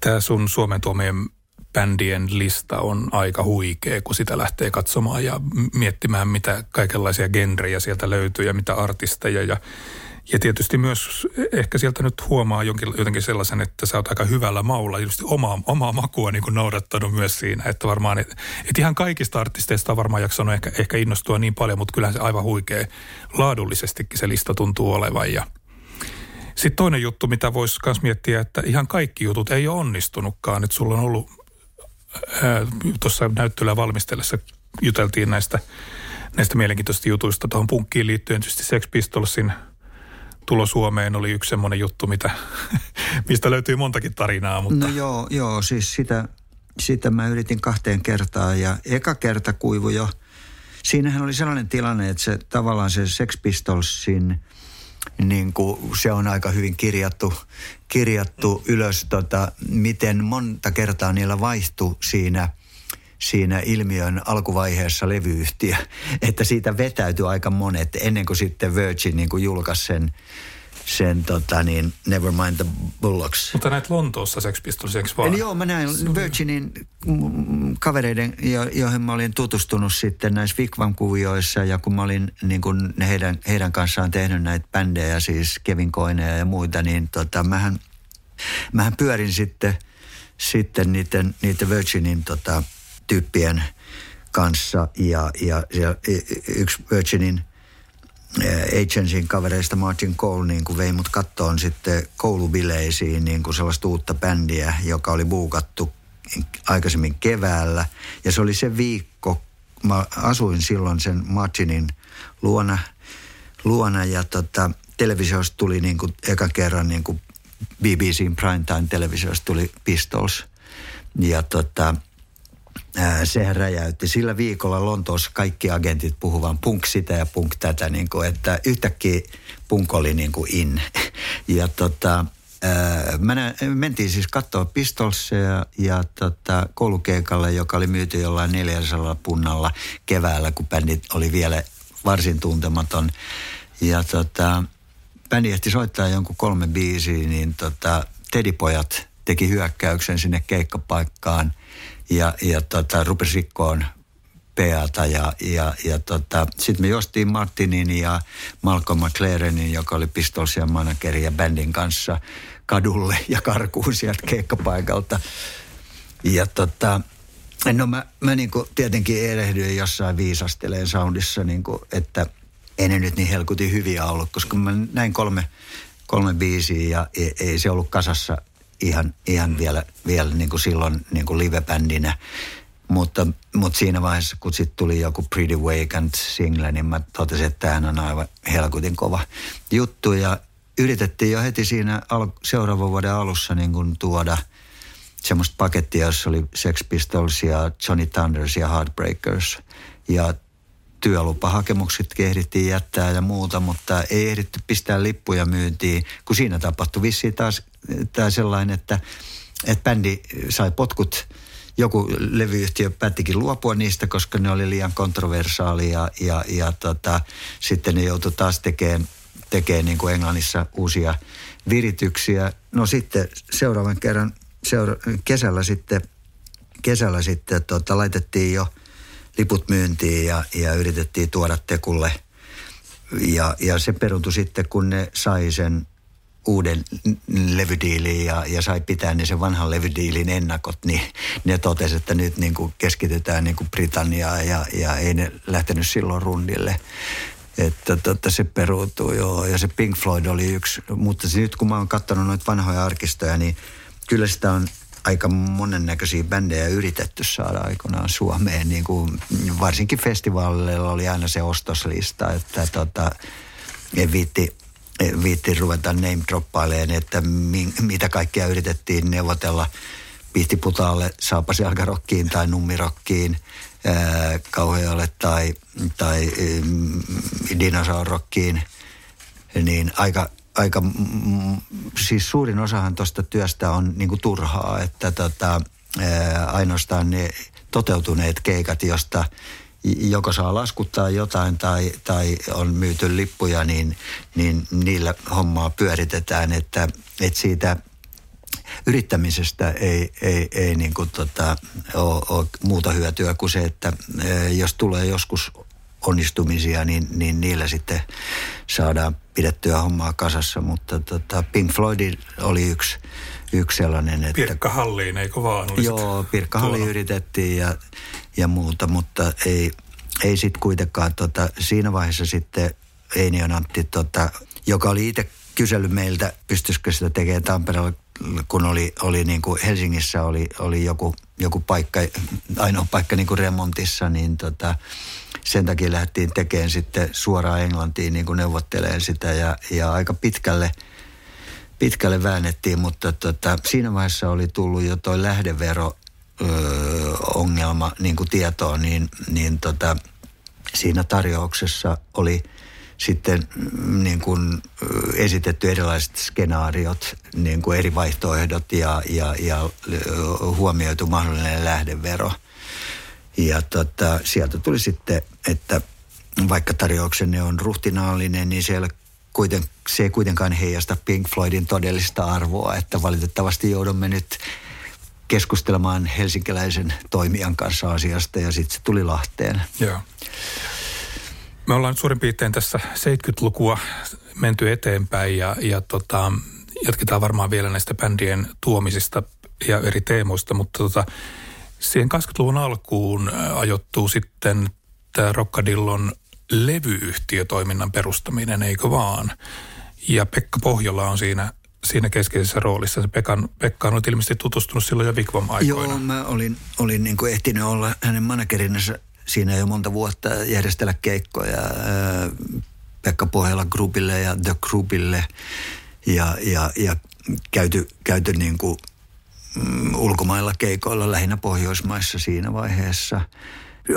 Tämä sun Suomen tuomien bändien lista on aika huikea, kun sitä lähtee katsomaan ja miettimään, mitä kaikenlaisia genrejä sieltä löytyy ja mitä artisteja. Ja, ja tietysti myös ehkä sieltä nyt huomaa jonkin, jotenkin sellaisen, että sä oot aika hyvällä maulla, just omaa, omaa makua niin kuin noudattanut myös siinä. Että varmaan, että et ihan kaikista artisteista on varmaan jaksanut ehkä, ehkä innostua niin paljon, mutta kyllähän se aivan huikea laadullisestikin se lista tuntuu olevan ja – sitten toinen juttu, mitä voisi myös miettiä, että ihan kaikki jutut ei ole onnistunutkaan. Että sulla on ollut tuossa näyttöllä valmistellessa juteltiin näistä, näistä mielenkiintoisista jutuista tuohon punkkiin liittyen. Tietysti Sex Pistolsin tulo Suomeen oli yksi semmoinen juttu, mitä, mistä löytyy montakin tarinaa. Mutta... No joo, joo siis sitä, sitä mä yritin kahteen kertaan ja eka kerta kuivu jo. Siinähän oli sellainen tilanne, että se tavallaan se Sex Pistolsin – niin kuin se on aika hyvin kirjattu, kirjattu ylös, tota, miten monta kertaa niillä vaihtui siinä – siinä ilmiön alkuvaiheessa levyyhtiö, että siitä vetäytyi aika monet ennen kuin sitten Virgin niin kuin julkaisi sen sen tota niin, Nevermind the Bullocks. Mutta näet Lontoossa Sex Pistols, eikö vaan? Eli joo, mä näin Virginin kavereiden, jo, joihin mä olin tutustunut sitten näissä Vikvam-kuvioissa ja kun mä olin niin kun heidän, heidän kanssaan tehnyt näitä bändejä, siis Kevin Koineja ja muita, niin tota, mähän, mähän pyörin sitten, sitten niiden, niiden Virginin tota, tyyppien kanssa ja, ja, ja yksi Virginin – Agensin kavereista Martin Cole niin kuin vei mut kattoon sitten koulubileisiin niin kuin sellaista uutta bändiä, joka oli buukattu aikaisemmin keväällä. Ja se oli se viikko, mä asuin silloin sen Martinin luona, luona ja tota, televisiosta tuli niin kuin eka kerran niin kuin BBCin primetime televisiosta tuli Pistols. Ja tota, sehän räjäytti. Sillä viikolla Lontoossa kaikki agentit puhuvan punk sitä ja punk tätä, niin kuin, että yhtäkkiä punk oli niin kuin in. Ja tota, ää, mä mentiin siis katsoa Pistolsia ja, ja tota, koulukeikalle, joka oli myyty jollain 400 punnalla keväällä, kun bändi oli vielä varsin tuntematon. Ja tota, bändi ehti soittaa jonkun kolme biisiä, niin tota, Tedipojat teki hyökkäyksen sinne keikkapaikkaan – ja, ja tota, rupesi rikkoon peata ja, ja, ja tota, sitten me jostiin Martinin ja Malcolm McLarenin, joka oli Pistolsien manageri ja bändin kanssa kadulle ja karkuun sieltä keikkapaikalta. Ja tota, no mä, mä niinku tietenkin erehdyin jossain viisasteleen soundissa, niinku, että ei ne nyt niin helkutin hyviä ollut, koska mä näin kolme, kolme biisiä ja ei, ei se ollut kasassa ihan, ihan vielä, vielä niin kuin silloin niin kuin live-bändinä. Mutta, mutta siinä vaiheessa, kun sitten tuli joku Pretty Vacant single, niin mä totesin, että tämä on aivan helkutin kova juttu. Ja yritettiin jo heti siinä al- seuraavan vuoden alussa niin kuin tuoda semmoista pakettia, jossa oli Sex Pistols ja Johnny Thunders ja Heartbreakers. Ja työlupahakemukset ehdittiin jättää ja muuta, mutta ei ehditty pistää lippuja myyntiin, kun siinä tapahtui vissiin taas tämä sellainen, että, että bändi sai potkut joku levyyhtiö päättikin luopua niistä, koska ne oli liian kontroversaalia ja, ja tota, sitten ne joutui taas tekemään, tekemään niin kuin Englannissa uusia virityksiä. No sitten seuraavan kerran seura- kesällä sitten, kesällä sitten tota, laitettiin jo liput myyntiin ja, ja yritettiin tuoda Tekulle. Ja, ja se peruntui sitten, kun ne sai sen uuden levydiilin ja, ja sai pitää ne sen vanhan levydiilin ennakot, niin ne totesi, että nyt niin kuin keskitytään niin kuin Britanniaan ja, ja ei ne lähtenyt silloin rundille. Että totta, se peruutuu joo. Ja se Pink Floyd oli yksi, mutta nyt kun mä oon katsonut noita vanhoja arkistoja, niin kyllä sitä on aika monennäköisiä bändejä yritetty saada aikoinaan Suomeen. Niin kuin varsinkin festivaaleilla oli aina se ostoslista, että tota, ei viitti viitti ruveta name droppaileen, että mi, mitä kaikkea yritettiin neuvotella. Pihtiputaalle, Saapasi Algarokkiin tai Nummirokkiin, ää, Kauhealle tai, tai mm, Dinosaurokkiin, niin aika, aika, mm, siis suurin osahan tuosta työstä on niinku turhaa, että tota, ää, ainoastaan ne toteutuneet keikat, josta joko saa laskuttaa jotain tai, tai on myyty lippuja, niin, niin niillä hommaa pyöritetään, että, että siitä yrittämisestä ei, ei, ei niin kuin tota, ole, ole muuta hyötyä kuin se, että jos tulee joskus onnistumisia, niin, niin niillä sitten saadaan pidettyä hommaa kasassa. Mutta tota, Pink Floyd oli yksi, yksi sellainen, että... Pirkka Halliin, eikö vaan? Joo, Pirkka Halli yritettiin ja ja muuta, mutta ei, ei sitten kuitenkaan tota, siinä vaiheessa sitten Einion Antti, tota, joka oli itse kysellyt meiltä, pystyisikö sitä tekemään Tampereella, kun oli, oli niin kuin Helsingissä oli, oli joku, joku paikka, ainoa paikka niin kuin remontissa, niin tota, sen takia lähdettiin tekemään sitten suoraan Englantiin niin kuin neuvotteleen sitä ja, ja aika pitkälle, pitkälle väännettiin, mutta tota, siinä vaiheessa oli tullut jo toi lähdevero öö, ongelma niin kuin tietoon, niin, niin tota, siinä tarjouksessa oli sitten mm, niin kuin esitetty erilaiset skenaariot, niin kuin eri vaihtoehdot ja, ja, ja huomioitu mahdollinen lähdevero. Ja tota, sieltä tuli sitten, että vaikka tarjouksenne on ruhtinaallinen, niin siellä kuiten, se ei kuitenkaan heijasta Pink Floydin todellista arvoa, että valitettavasti joudumme nyt keskustelemaan helsinkiläisen toimijan kanssa asiasta ja sitten se tuli Lahteen. Joo. Me ollaan suurin piirtein tässä 70-lukua menty eteenpäin ja, ja tota, jatketaan varmaan vielä näistä bändien tuomisista ja eri teemoista, mutta tota, siihen 20-luvun alkuun ajoittuu sitten tämä Rockadillon levyyhtiötoiminnan perustaminen, eikö vaan? Ja Pekka Pohjola on siinä siinä keskeisessä roolissa. Se Pekan, Pekka on ilmeisesti tutustunut silloin jo Vikvam aikoina. Joo, mä olin, olin niin kuin ehtinyt olla hänen managerinsa siinä jo monta vuotta järjestellä keikkoja Pekka Pohjala Groupille ja The Groupille ja, ja, ja käyty, käyty niin kuin, mm, ulkomailla keikoilla lähinnä Pohjoismaissa siinä vaiheessa.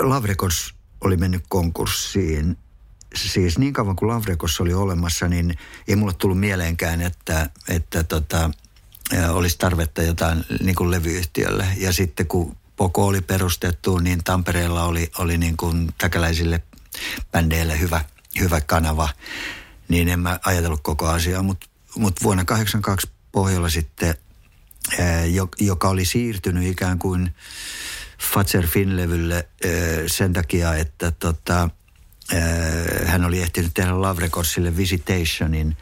Lavrekos oli mennyt konkurssiin siis niin kauan kuin Lavrekos oli olemassa, niin ei mulle tullut mieleenkään, että, että tota, olisi tarvetta jotain niin kuin levyyhtiölle. Ja sitten kun Poko oli perustettu, niin Tampereella oli, oli niin kuin täkäläisille bändeille hyvä, hyvä kanava. Niin en mä ajatellut koko asiaa, mutta mut vuonna 82 Pohjola sitten, joka oli siirtynyt ikään kuin Fatser Finn-levylle sen takia, että tota, hän oli ehtinyt tehdä Love Recordsille Visitationin,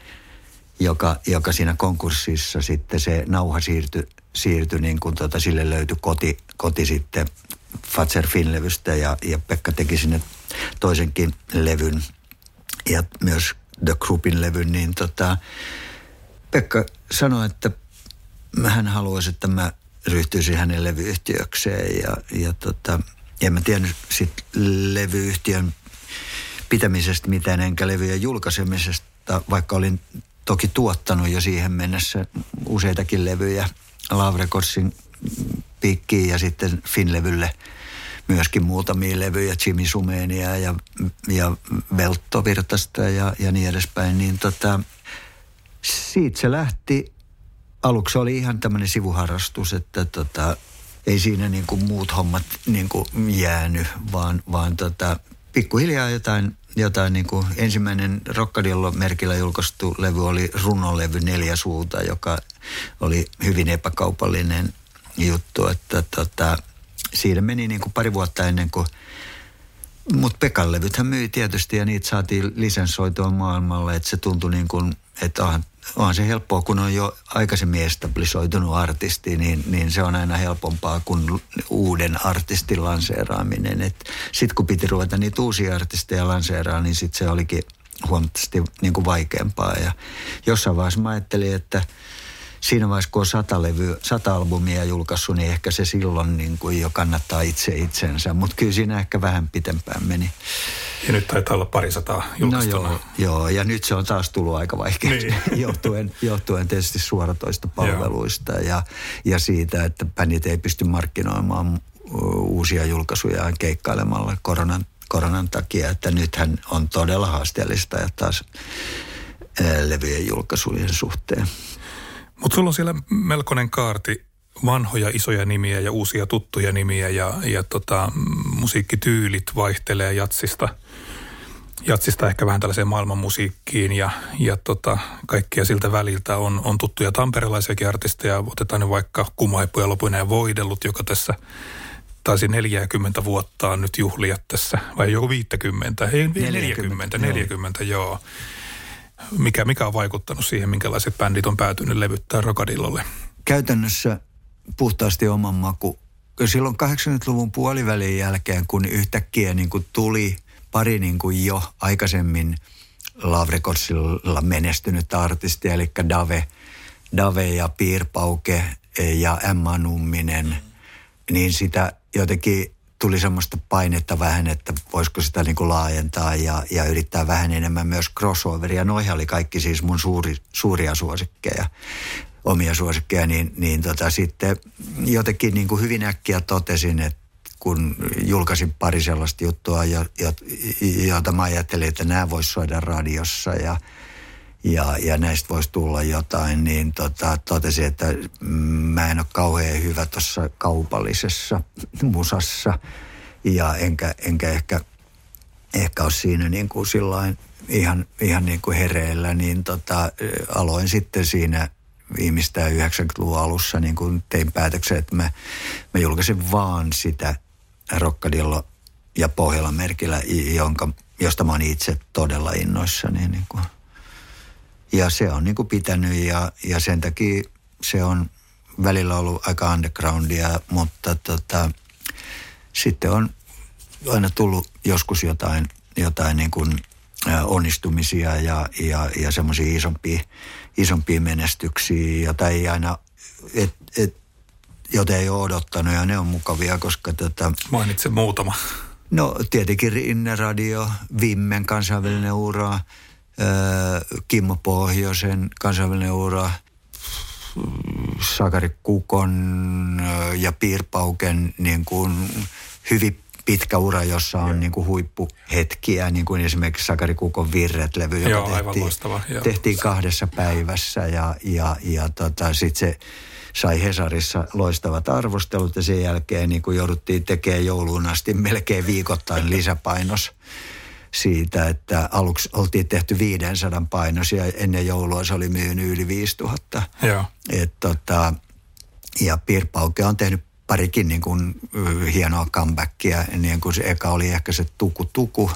joka, joka siinä konkurssissa sitten se nauha siirtyi, siirtyi niin kuin tota, sille löytyi koti, koti sitten Fatser Finn-levystä ja, ja Pekka teki sinne toisenkin levyn ja myös The Groupin levyn, niin tota, Pekka sanoi, että hän haluaisi, että mä ryhtyisin hänen levyyhtiökseen ja, ja tota, en mä tiennyt sit levyyhtiön pitämisestä mitään enkä levyjen julkaisemisesta, vaikka olin toki tuottanut jo siihen mennessä useitakin levyjä Love Recordsin piikkiin ja sitten Finlevylle myöskin muutamia levyjä, Jimmy Sumeenia ja, ja Veltto Virtasta ja, ja niin edespäin, niin tota, siitä se lähti. Aluksi oli ihan tämmöinen sivuharrastus, että tota, ei siinä niin kuin muut hommat niin kuin jäänyt, vaan, vaan tota, pikkuhiljaa jotain, jotain niin kuin ensimmäinen Rockadillo merkillä julkaistu levy oli runolevy Neljä suuta, joka oli hyvin epäkaupallinen juttu, että tota, siinä meni niin kuin pari vuotta ennen kuin mutta Pekan levythän myi tietysti ja niitä saatiin lisensoitua maailmalle, että se tuntui niin kuin, että onhan se helppoa, kun on jo aikaisemmin establisoitunut artisti, niin, niin se on aina helpompaa kuin uuden artistin lanseeraaminen. Sitten kun piti ruveta niitä uusia artisteja lanseeraamaan, niin sitten se olikin huomattavasti niin kuin vaikeampaa. Ja jossain vaiheessa mä ajattelin, että – siinä vaiheessa, kun on sata, levy, sata albumia julkaissut, niin ehkä se silloin niin kuin jo kannattaa itse itsensä. Mutta kyllä siinä ehkä vähän pitempään meni. Ja nyt taitaa olla parisataa julkaistuna. No joo, joo, ja nyt se on taas tullut aika vaikea niin. johtuen, johtuen tietysti suoratoista palveluista ja, ja siitä, että bändit ei pysty markkinoimaan uusia julkaisuja keikkailemalla koronan, koronan takia, että nythän on todella haasteellista ja taas levyjen julkaisujen suhteen. Mutta sulla on siellä melkoinen kaarti vanhoja isoja nimiä ja uusia tuttuja nimiä ja, ja tota, musiikkityylit vaihtelee jatsista, jatsista ehkä vähän tällaiseen maailmanmusiikkiin ja, ja tota, kaikkia siltä väliltä on, on tuttuja tamperelaisiakin artisteja. Otetaan nyt vaikka Kumaipu ja Lopuinen Voidellut, joka tässä taisi 40 vuotta nyt juhlia tässä, vai joku 50? Ei, 40, 40, 40 joo. joo mikä, mikä on vaikuttanut siihen, minkälaiset bändit on päätynyt levyttää Rokadillolle? Käytännössä puhtaasti oman maku. Silloin 80-luvun puolivälin jälkeen, kun yhtäkkiä niin kuin tuli pari niin kuin jo aikaisemmin Love menestynyt artisti, eli Dave, Dave ja Piirpauke ja Emma Numminen, niin sitä jotenkin tuli semmoista painetta vähän, että voisiko sitä niin kuin laajentaa ja, ja yrittää vähän enemmän myös crossoveria. Noihin oli kaikki siis mun suuri, suuria suosikkeja, omia suosikkeja, niin, niin tota sitten jotenkin niin kuin hyvin äkkiä totesin, että kun julkaisin pari sellaista juttua, jo, jo, jota mä ajattelin, että nämä voisi soida radiossa ja, ja, ja näistä voisi tulla jotain, niin tota, totesin, että mä en ole kauhean hyvä tuossa kaupallisessa musassa ja enkä, enkä ehkä, ehkä ole siinä niin kuin sillain ihan, ihan niin kuin hereillä, niin tota, aloin sitten siinä viimeistään 90-luvun alussa niin kuin tein päätöksen, että mä, mä julkaisin vaan sitä Rokkadillo ja Pohjolan merkillä, jonka, josta mä oon itse todella innoissani. Niin kuin ja se on niin kuin pitänyt ja, ja sen takia se on välillä ollut aika undergroundia, mutta tota, sitten on aina tullut joskus jotain, jotain niin kuin onnistumisia ja, ja, ja semmoisia isompia, isompia menestyksiä, joita ei aina, et, et, joita ei ole odottanut ja ne on mukavia, koska tota... Mainitse muutama. No tietenkin Rinne Radio, Vimmen kansainvälinen ura, Kimmo Pohjoisen kansainvälinen ura, Sakari Kukon ja Piirpauken niin kuin hyvin pitkä ura, jossa on niin kuin huippuhetkiä, niin kuin esimerkiksi Sakari Kukon Virret-levy, joka joo, tehtiin, loistava, joo. tehtiin kahdessa päivässä ja, ja, ja tota, sitten se sai Hesarissa loistavat arvostelut ja sen jälkeen niin kuin jouduttiin tekemään jouluun asti melkein viikoittain lisäpainos siitä, että aluksi oltiin tehty 500 painos ja ennen joulua se oli myynyt yli 5000. Joo. Et tota, ja Pirpauke on tehnyt parikin niin kuin, hienoa comebackia. Niin kuin se eka oli ehkä se Tuku Tuku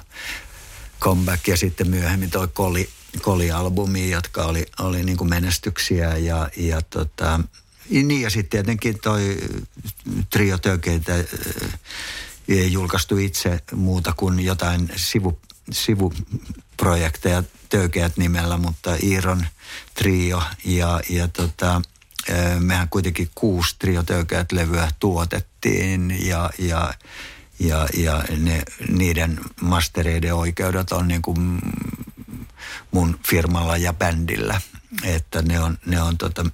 comeback ja sitten myöhemmin toi Koli, Koli-albumi, jotka oli, oli niin kuin menestyksiä ja, ja tota, niin ja sitten tietenkin toi Trio Tökeitä ei julkaistu itse muuta kuin jotain sivu, sivuprojekteja Tökeät nimellä, mutta Iiron Trio ja, ja tota, mehän kuitenkin kuusi Trio Tökeät levyä tuotettiin ja, ja ja, ja ne, niiden mastereiden oikeudet on niin kuin mun firmalla ja bändillä. Että ne on, ne on tota,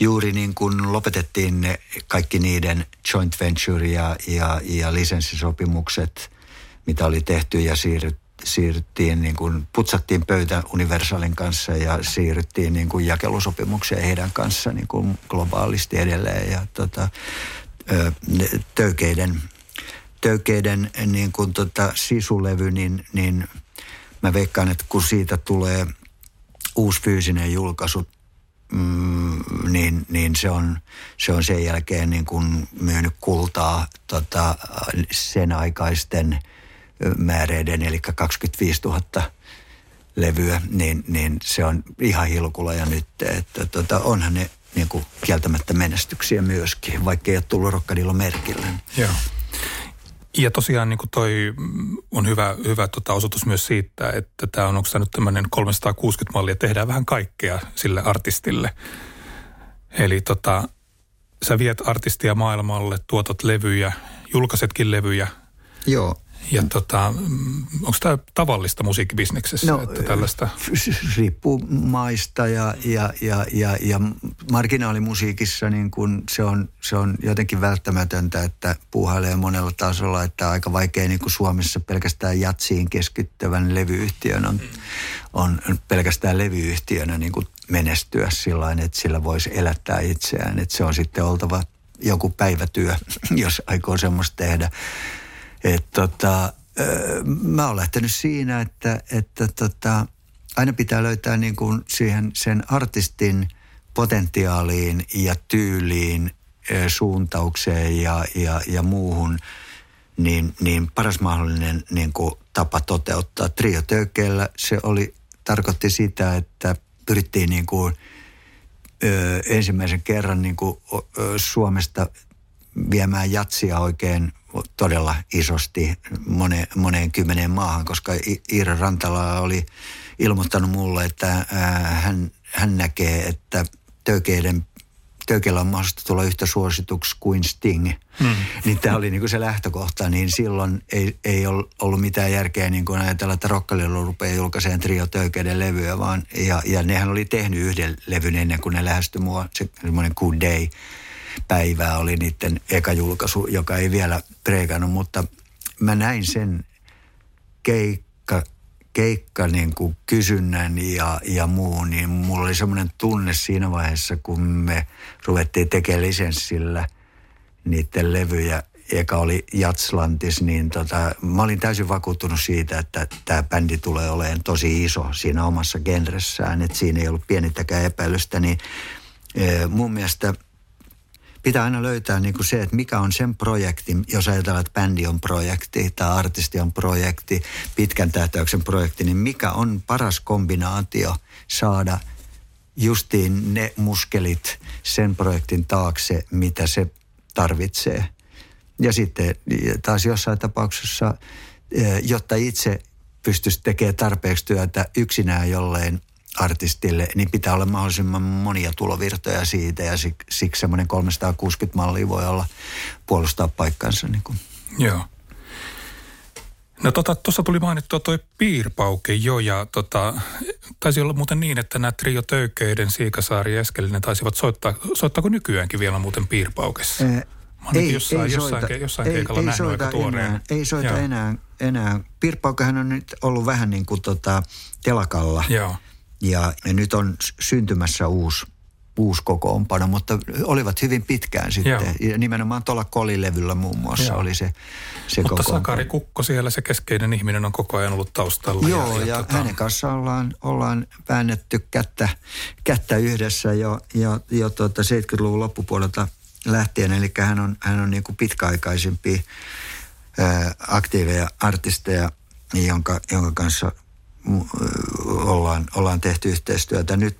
juuri niin kuin lopetettiin ne kaikki niiden joint venture ja, ja, ja lisenssisopimukset, mitä oli tehty ja siirryt, siirryttiin niin kuin, putsattiin pöytä Universalin kanssa ja siirryttiin niin kuin jakelusopimukseen heidän kanssa niin kuin globaalisti edelleen. Ja tota, töykeiden, töykeiden niin kuin tota sisulevy, niin, niin mä veikkaan, että kun siitä tulee uusi fyysinen julkaisu mm, niin, niin se, on, se on sen jälkeen niin kuin myynyt kultaa tota, sen aikaisten määreiden, eli 25 000 levyä, niin, niin se on ihan hilkulla ja nyt, että tota, onhan ne niin kuin kieltämättä menestyksiä myöskin, vaikka ei ole tullut rokkadilla merkille. Joo. Ja tosiaan niin kuin toi on hyvä, hyvä tota osoitus myös siitä, että tämä on onko tämä nyt tämmöinen 360 mallia, tehdään vähän kaikkea sille artistille. Eli tota, sä viet artistia maailmalle, tuotat levyjä, julkaisetkin levyjä. Joo. Ja tota, onko tämä tavallista musiikkibisneksessä, no, että tällaista? riippuu maista ja, ja, ja, ja, ja marginaalimusiikissa niin kun se, on, se on jotenkin välttämätöntä, että puuhailee monella tasolla, että aika vaikea niin kuin Suomessa pelkästään jatsiin keskittyvän levyyhtiön on, on pelkästään levyyhtiönä niin kuin menestyä sillä että sillä voisi elättää itseään, että se on sitten oltava joku päivätyö, jos aikoo semmoista tehdä. Et tota, mä oon lähtenyt siinä, että, että tota, aina pitää löytää niin kuin siihen sen artistin potentiaaliin ja tyyliin, suuntaukseen ja, ja, ja muuhun niin, niin paras mahdollinen niin kuin tapa toteuttaa. Trio Töykeellä se oli, tarkoitti sitä, että pyrittiin niin kuin, ö, ensimmäisen kerran niin kuin, ö, Suomesta viemään jatsia oikein todella isosti moneen, moneen kymmeneen maahan, koska Iira Rantala oli ilmoittanut mulle, että hän, hän näkee, että töykeiden Töykeillä on mahdollista tulla yhtä suosituksi kuin Sting. Hmm. Niin tämä oli niinku se lähtökohta, niin silloin ei, ei ollut mitään järkeä niin kuin ajatella, että Rokkalilla rupeaa julkaiseen trio Töykeiden levyä, vaan, ja, ja nehän oli tehnyt yhden levyn ennen kuin ne lähestyi mua, se semmoinen Good Day päivää oli niiden eka julkaisu, joka ei vielä preikannut, mutta mä näin sen keikka, keikka niin kuin kysynnän ja, ja muu, niin mulla oli semmoinen tunne siinä vaiheessa, kun me ruvettiin tekemään lisenssillä niiden levyjä, eka oli Jatslantis, niin tota, mä olin täysin vakuuttunut siitä, että tämä bändi tulee olemaan tosi iso siinä omassa genressään, että siinä ei ollut pienittäkään epäilystä, niin e, mun mielestä – pitää aina löytää niin kuin se, että mikä on sen projekti, jos ajatellaan, että bändi on projekti tai artisti on projekti, pitkän tähtäyksen projekti, niin mikä on paras kombinaatio saada justiin ne muskelit sen projektin taakse, mitä se tarvitsee. Ja sitten taas jossain tapauksessa, eh, jotta itse pystyisi tekemään tarpeeksi työtä yksinään jolleen artistille, niin pitää olla mahdollisimman monia tulovirtoja siitä ja siksi semmoinen 360 mallia voi olla puolustaa paikkansa. Niin kuin. Joo. No tuossa tota, tuli mainittua tuo piirpauke jo ja tota, taisi olla muuten niin, että nämä Trio Töykeiden, Siikasaari ja Eskelinen taisivat soittaa, soittaako nykyäänkin vielä muuten piirpaukessa? Ee, ei, jossain, ei jossain, soita, jossain ei, keikalla ei soita aika tuoreen. Enää, ei soita Joo. enää, enää. Piirpaukehan on nyt ollut vähän niin kuin tota, telakalla. Joo. Ja, ja nyt on syntymässä uusi, uusi kokoonpano, mutta olivat hyvin pitkään sitten. Joo. Ja nimenomaan tuolla kolilevyllä muun muassa Joo. oli se, se Mutta Sakari Kukko siellä, se keskeinen ihminen on koko ajan ollut taustalla. Joo, ja, ja, ja tota... hänen kanssa ollaan, ollaan väännetty kättä, kättä yhdessä jo, jo, jo tuota 70-luvun loppupuolelta lähtien. Eli hän on, hän on niin kuin pitkäaikaisimpia aktiiveja artisteja, jonka, jonka kanssa ollaan, ollaan tehty yhteistyötä. Nyt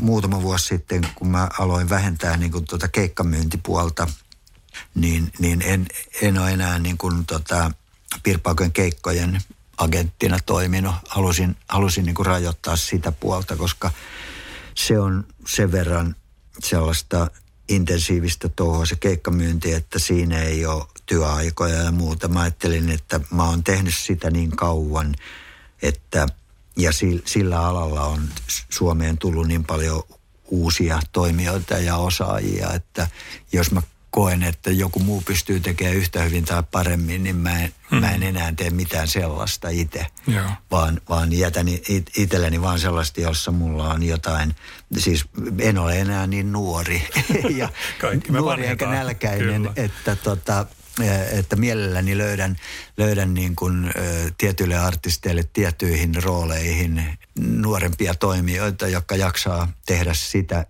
muutama vuosi sitten, kun mä aloin vähentää niin kuin tuota keikkamyyntipuolta, niin, niin en, en ole enää niin kuin tota, Pirpauken keikkojen agenttina toiminut. Halusin, halusin niin kuin rajoittaa sitä puolta, koska se on sen verran sellaista intensiivistä touhua se keikkamyynti, että siinä ei ole työaikoja ja muuta. Mä ajattelin, että mä oon tehnyt sitä niin kauan, että ja sillä alalla on Suomeen tullut niin paljon uusia toimijoita ja osaajia, että jos mä koen, että joku muu pystyy tekemään yhtä hyvin tai paremmin, niin mä en, hmm. mä en enää tee mitään sellaista itse, vaan, vaan jätän it, itselleni vaan sellaista, jossa mulla on jotain, siis en ole enää niin nuori ja nuori eikä nälkäinen, Kyllä. että tota, että mielelläni löydän, löydän niin kuin, tietyille artisteille tiettyihin rooleihin nuorempia toimijoita, jotka jaksaa tehdä sitä,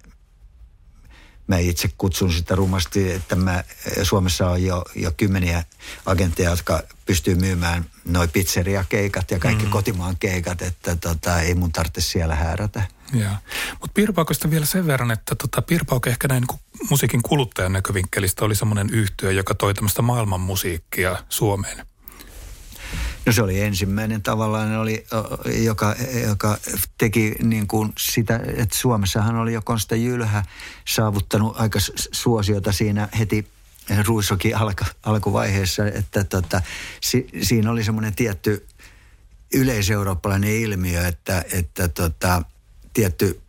mä itse kutsun sitä rumasti, että mä, Suomessa on jo, jo kymmeniä agentteja, jotka pystyy myymään noi pizzeriakeikat ja kaikki mm. kotimaan keikat, että tota, ei mun tarvitse siellä häärätä. Mutta Pirpaukosta vielä sen verran, että tota, Pirpauke ehkä näin niin musiikin kuluttajan näkövinkkelistä oli semmoinen yhtiö, joka toi tämmöistä maailmanmusiikkia Suomeen. No se oli ensimmäinen tavallaan, oli, joka, joka teki niin kuin sitä, että Suomessahan oli jo Konsta Jylhä saavuttanut aika suosiota siinä heti Ruissokin alku, alkuvaiheessa, että tota, si, siinä oli semmoinen tietty yleiseurooppalainen ilmiö, että, että tota, tietty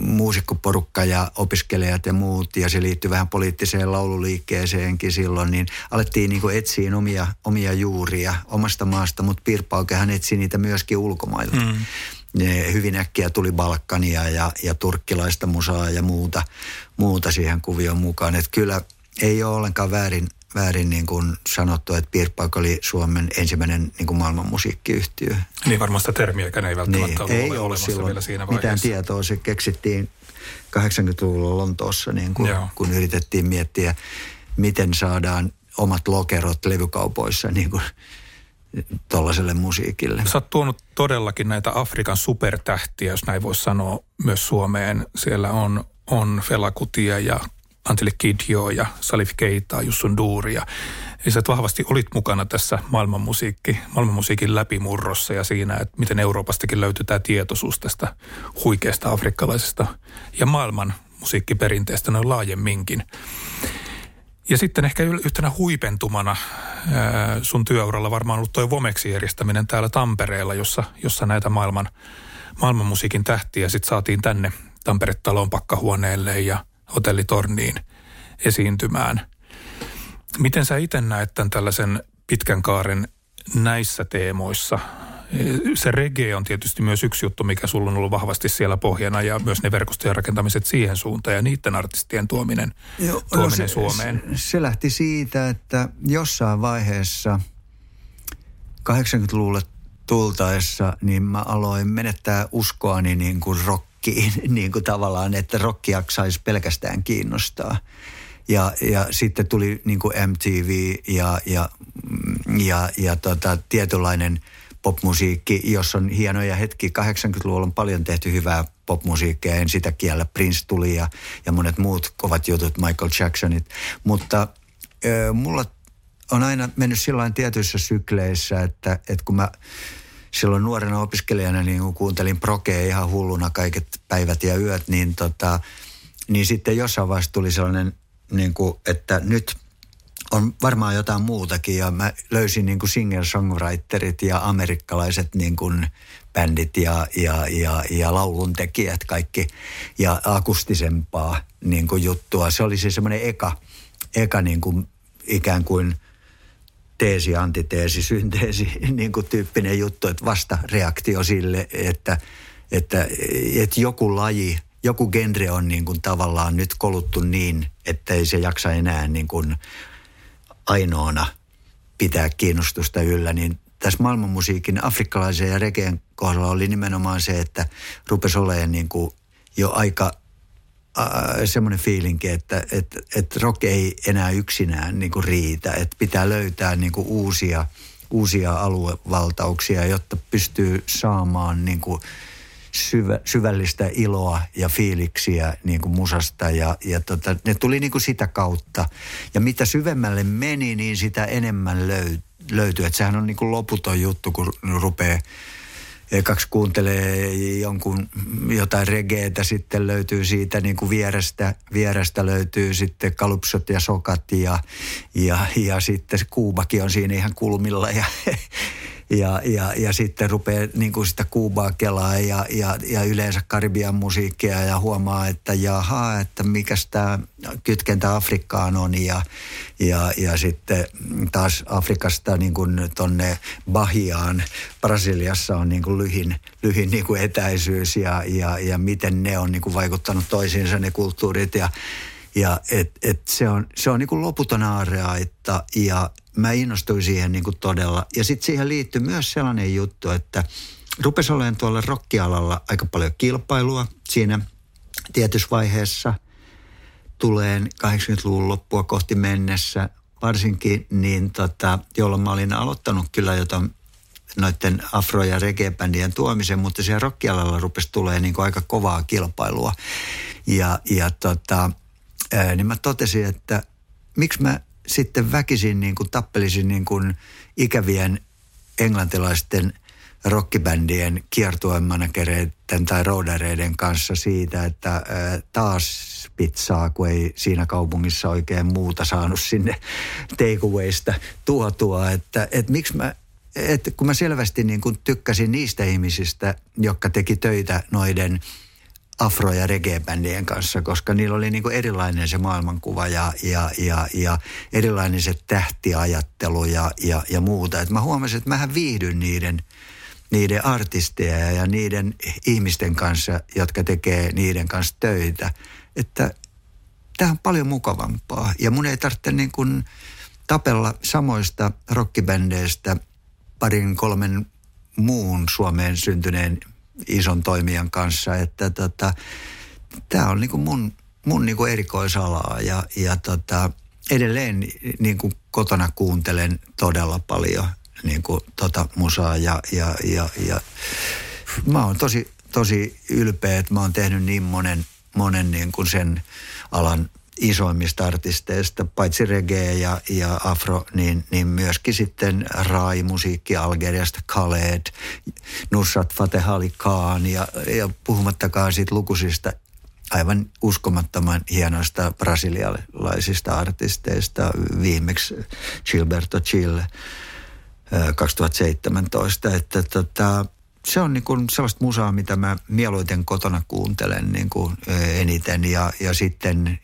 muusikkoporukka ja opiskelijat ja muut, ja se liittyy vähän poliittiseen laululiikkeeseenkin silloin, niin alettiin niin etsiä omia, omia juuria omasta maasta, mutta Pirpaukehan etsi niitä myöskin ulkomailta. Mm. Ne hyvin äkkiä tuli Balkania ja, ja turkkilaista musaa ja muuta, muuta siihen kuvioon mukaan. Että kyllä ei ole ollenkaan väärin väärin niin kuin sanottu, että Beer oli Suomen ensimmäinen niin kuin maailman musiikkiyhtiö. Niin varmaan sitä termiäkään ei välttämättä niin, ei ole olemassa vielä siinä vaiheessa. Mitään tietoa, se keksittiin 80-luvulla Lontoossa, niin kuin, kun yritettiin miettiä, miten saadaan omat lokerot levykaupoissa niin kuin tuollaiselle musiikille. Sä oot tuonut todellakin näitä Afrikan supertähtiä, jos näin voisi sanoa, myös Suomeen. Siellä on, on Felakutia ja Antille Kidjo ja Salif Keita, Jussun Duuri ja sä vahvasti olit mukana tässä maailmanmusiikki, maailmanmusiikin läpimurrossa ja siinä, että miten Euroopastakin löytyy tämä tietoisuus tästä huikeasta afrikkalaisesta ja maailman musiikkiperinteestä noin laajemminkin. Ja sitten ehkä yhtenä huipentumana sun työuralla varmaan ollut tuo Vomeksi järjestäminen täällä Tampereella, jossa, jossa näitä maailman, maailmanmusiikin tähtiä sitten saatiin tänne Tampere-talon pakkahuoneelle ja hotellitorniin esiintymään. Miten sä itse näet tämän tällaisen pitkän kaaren näissä teemoissa? Se reggae on tietysti myös yksi juttu, mikä sulla on ollut vahvasti siellä pohjana ja myös ne verkostojen rakentamiset siihen suuntaan ja niiden artistien tuominen, Joo, tuominen no se, Suomeen. Se, se lähti siitä, että jossain vaiheessa 80-luvulle tultaessa, niin mä aloin menettää uskoani niin kuin rock rockiin niin kuin tavallaan, että rockia saisi pelkästään kiinnostaa. Ja, ja sitten tuli niin kuin MTV ja, ja, ja, ja tota, tietynlainen popmusiikki, jossa on hienoja hetki. 80-luvulla on paljon tehty hyvää popmusiikkia, en sitä kiellä. Prince tuli ja, ja monet muut kovat jutut, Michael Jacksonit. Mutta ö, mulla on aina mennyt sillä tietyissä sykleissä, että, että kun mä silloin nuorena opiskelijana niin kun kuuntelin prokea ihan hulluna kaiket päivät ja yöt, niin, tota, niin sitten jossain vaiheessa tuli sellainen, niin kuin, että nyt on varmaan jotain muutakin ja mä löysin niin kuin singer-songwriterit ja amerikkalaiset niin kuin bändit ja, ja, ja, ja lauluntekijät kaikki ja akustisempaa niin kuin juttua. Se oli siis semmoinen eka, eka niin kuin ikään kuin – teesi, antiteesi, synteesi niin kuin tyyppinen juttu, että vasta reaktio sille, että, että, että joku laji, joku genre on niin kuin tavallaan nyt koluttu niin, että ei se jaksa enää niin kuin ainoana pitää kiinnostusta yllä, niin tässä maailmanmusiikin afrikkalaisen ja regeen kohdalla oli nimenomaan se, että rupesi olemaan niin kuin jo aika semmoinen fiilinki, että et, et rock ei enää yksinään niin kuin riitä. Että pitää löytää niin kuin uusia, uusia aluevaltauksia, jotta pystyy saamaan niin kuin syvä, syvällistä iloa ja fiiliksiä niin kuin musasta. Ja, ja tota, ne tuli niin kuin sitä kautta. Ja mitä syvemmälle meni, niin sitä enemmän löy, löytyy. Että sehän on niin kuin loputon juttu, kun rupeaa ekaksi kuuntelee jonkun jotain regeetä, sitten löytyy siitä niin kuin vierestä, vierestä löytyy sitten kalupsot ja sokat ja, ja, ja sitten Kuubakin on siinä ihan kulmilla ja ja, ja, ja sitten rupeaa niin sitä Kuubaa kelaa ja, ja, ja yleensä Karibian musiikkia ja huomaa, että jaha, että mikäs tämä kytkentä Afrikkaan on. Ja, ja, ja sitten taas Afrikasta niin kuin tonne Bahiaan. Brasiliassa on niin lyhin, lyhin niin etäisyys ja, ja, ja miten ne on niin vaikuttanut toisiinsa ne kulttuurit. Ja ja et, et se on, se on niin loputon aareaitta ja mä innostuin siihen niin todella. Ja sitten siihen liittyy myös sellainen juttu, että rupesi olemaan tuolla rockialalla aika paljon kilpailua siinä tietyssä vaiheessa. Tuleen 80-luvun loppua kohti mennessä varsinkin, niin tota, jolloin mä olin aloittanut kyllä jotain noiden afro- ja reggae-bändien tuomisen, mutta siellä rockialalla rupesi tulee niin aika kovaa kilpailua. Ja, ja tota, ää, niin mä totesin, että miksi mä sitten väkisin niin kuin tappelisin niin kuin ikävien englantilaisten rockibändien kiertuemanagereiden tai roadareiden kanssa siitä, että ää, taas pizzaa, kun ei siinä kaupungissa oikein muuta saanut sinne takeawaysta tuotua. Että, että miksi mä että kun mä selvästi niin kuin tykkäsin niistä ihmisistä, jotka teki töitä noiden – afro- ja reggae-bändien kanssa, koska niillä oli niin kuin erilainen se maailmankuva ja, ja, ja, ja erilainen se tähtiajattelu ja, ja, ja muuta. Et mä huomasin, että mähän viihdyn niiden, niiden artisteja ja niiden ihmisten kanssa, jotka tekee niiden kanssa töitä. Että tämä on paljon mukavampaa ja mun ei tarvitse niin kuin tapella samoista rockibändeistä parin kolmen muun Suomeen syntyneen ison toimijan kanssa, että tota, tämä on niinku mun, mun niinku erikoisalaa ja, ja tota, edelleen niinku kotona kuuntelen todella paljon niinku tota musaa ja, ja, ja, ja mä oon tosi, tosi ylpeä, että mä oon tehnyt niin monen, monen niin kuin sen alan isoimmista artisteista, paitsi reggae ja, ja afro, niin, niin myöskin sitten rai-musiikki Algeriasta, Khaled, Nusrat Fateh Ali Khan ja, ja puhumattakaan siitä lukuisista aivan uskomattoman hienoista brasilialaisista artisteista, viimeksi Gilberto Chile 2017, että tota, se on niin kuin sellaista musaa, mitä mä mieluiten kotona kuuntelen niin kuin eniten. Ja, ja sitten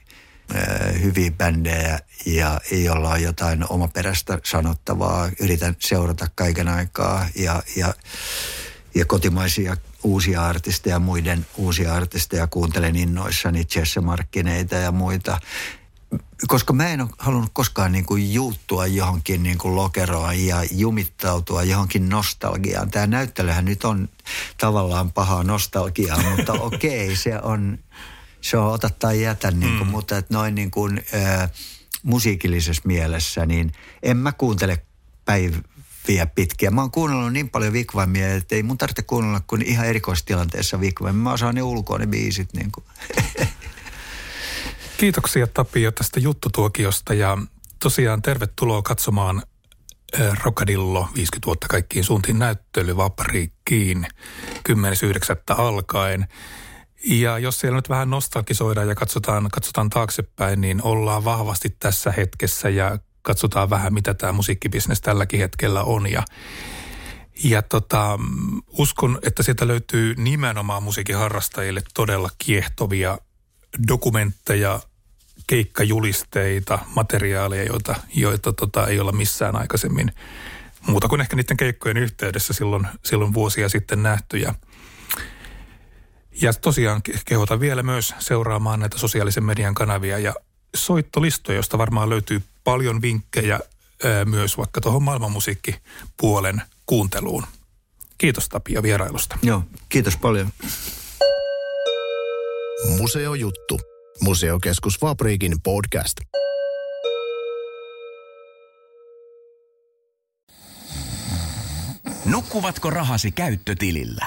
hyviä bändejä ja jolla on jotain omaperäistä sanottavaa. Yritän seurata kaiken aikaa ja, ja, ja kotimaisia uusia artisteja, muiden uusia artisteja kuuntelen innoissani, Jesse Markkineita ja muita. Koska mä en ole halunnut koskaan niin kuin juuttua johonkin niin kuin lokeroon ja jumittautua johonkin nostalgiaan. Tämä näyttelyhän nyt on tavallaan pahaa nostalgiaa, mutta okei, okay, se on se on ota tai jätä, niin kuin, mm. mutta että noin niin kuin, ä, musiikillisessa mielessä, niin en mä kuuntele päiviä pitkiä. Mä oon kuunnellut niin paljon vikvaimia, että ei mun tarvitse kuunnella kuin ihan erikoistilanteessa vikvaimia. Mä osaan ne ulkoa ne biisit. Niin kuin. Kiitoksia Tapio tästä juttutuokiosta ja tosiaan tervetuloa katsomaan Rokadillo 50 vuotta kaikkiin suuntiin näyttely Vapriikkiin 10.9. alkaen. Ja jos siellä nyt vähän nostalgisoidaan ja katsotaan, katsotaan taaksepäin, niin ollaan vahvasti tässä hetkessä ja katsotaan vähän, mitä tämä musiikkibisnes tälläkin hetkellä on. Ja, ja tota, uskon, että sieltä löytyy nimenomaan musiikin harrastajille todella kiehtovia dokumentteja, keikkajulisteita, materiaaleja, joita, joita tota, ei olla missään aikaisemmin muuta kuin ehkä niiden keikkojen yhteydessä silloin, silloin vuosia sitten nähty. Ja ja tosiaan kehotan vielä myös seuraamaan näitä sosiaalisen median kanavia ja soittolistoja, josta varmaan löytyy paljon vinkkejä myös vaikka tuohon maailmanmusiikkipuolen kuunteluun. Kiitos Tapio vierailusta. Joo, kiitos paljon. Museojuttu. Museokeskus Fabriikin podcast. Nukkuvatko rahasi käyttötilillä?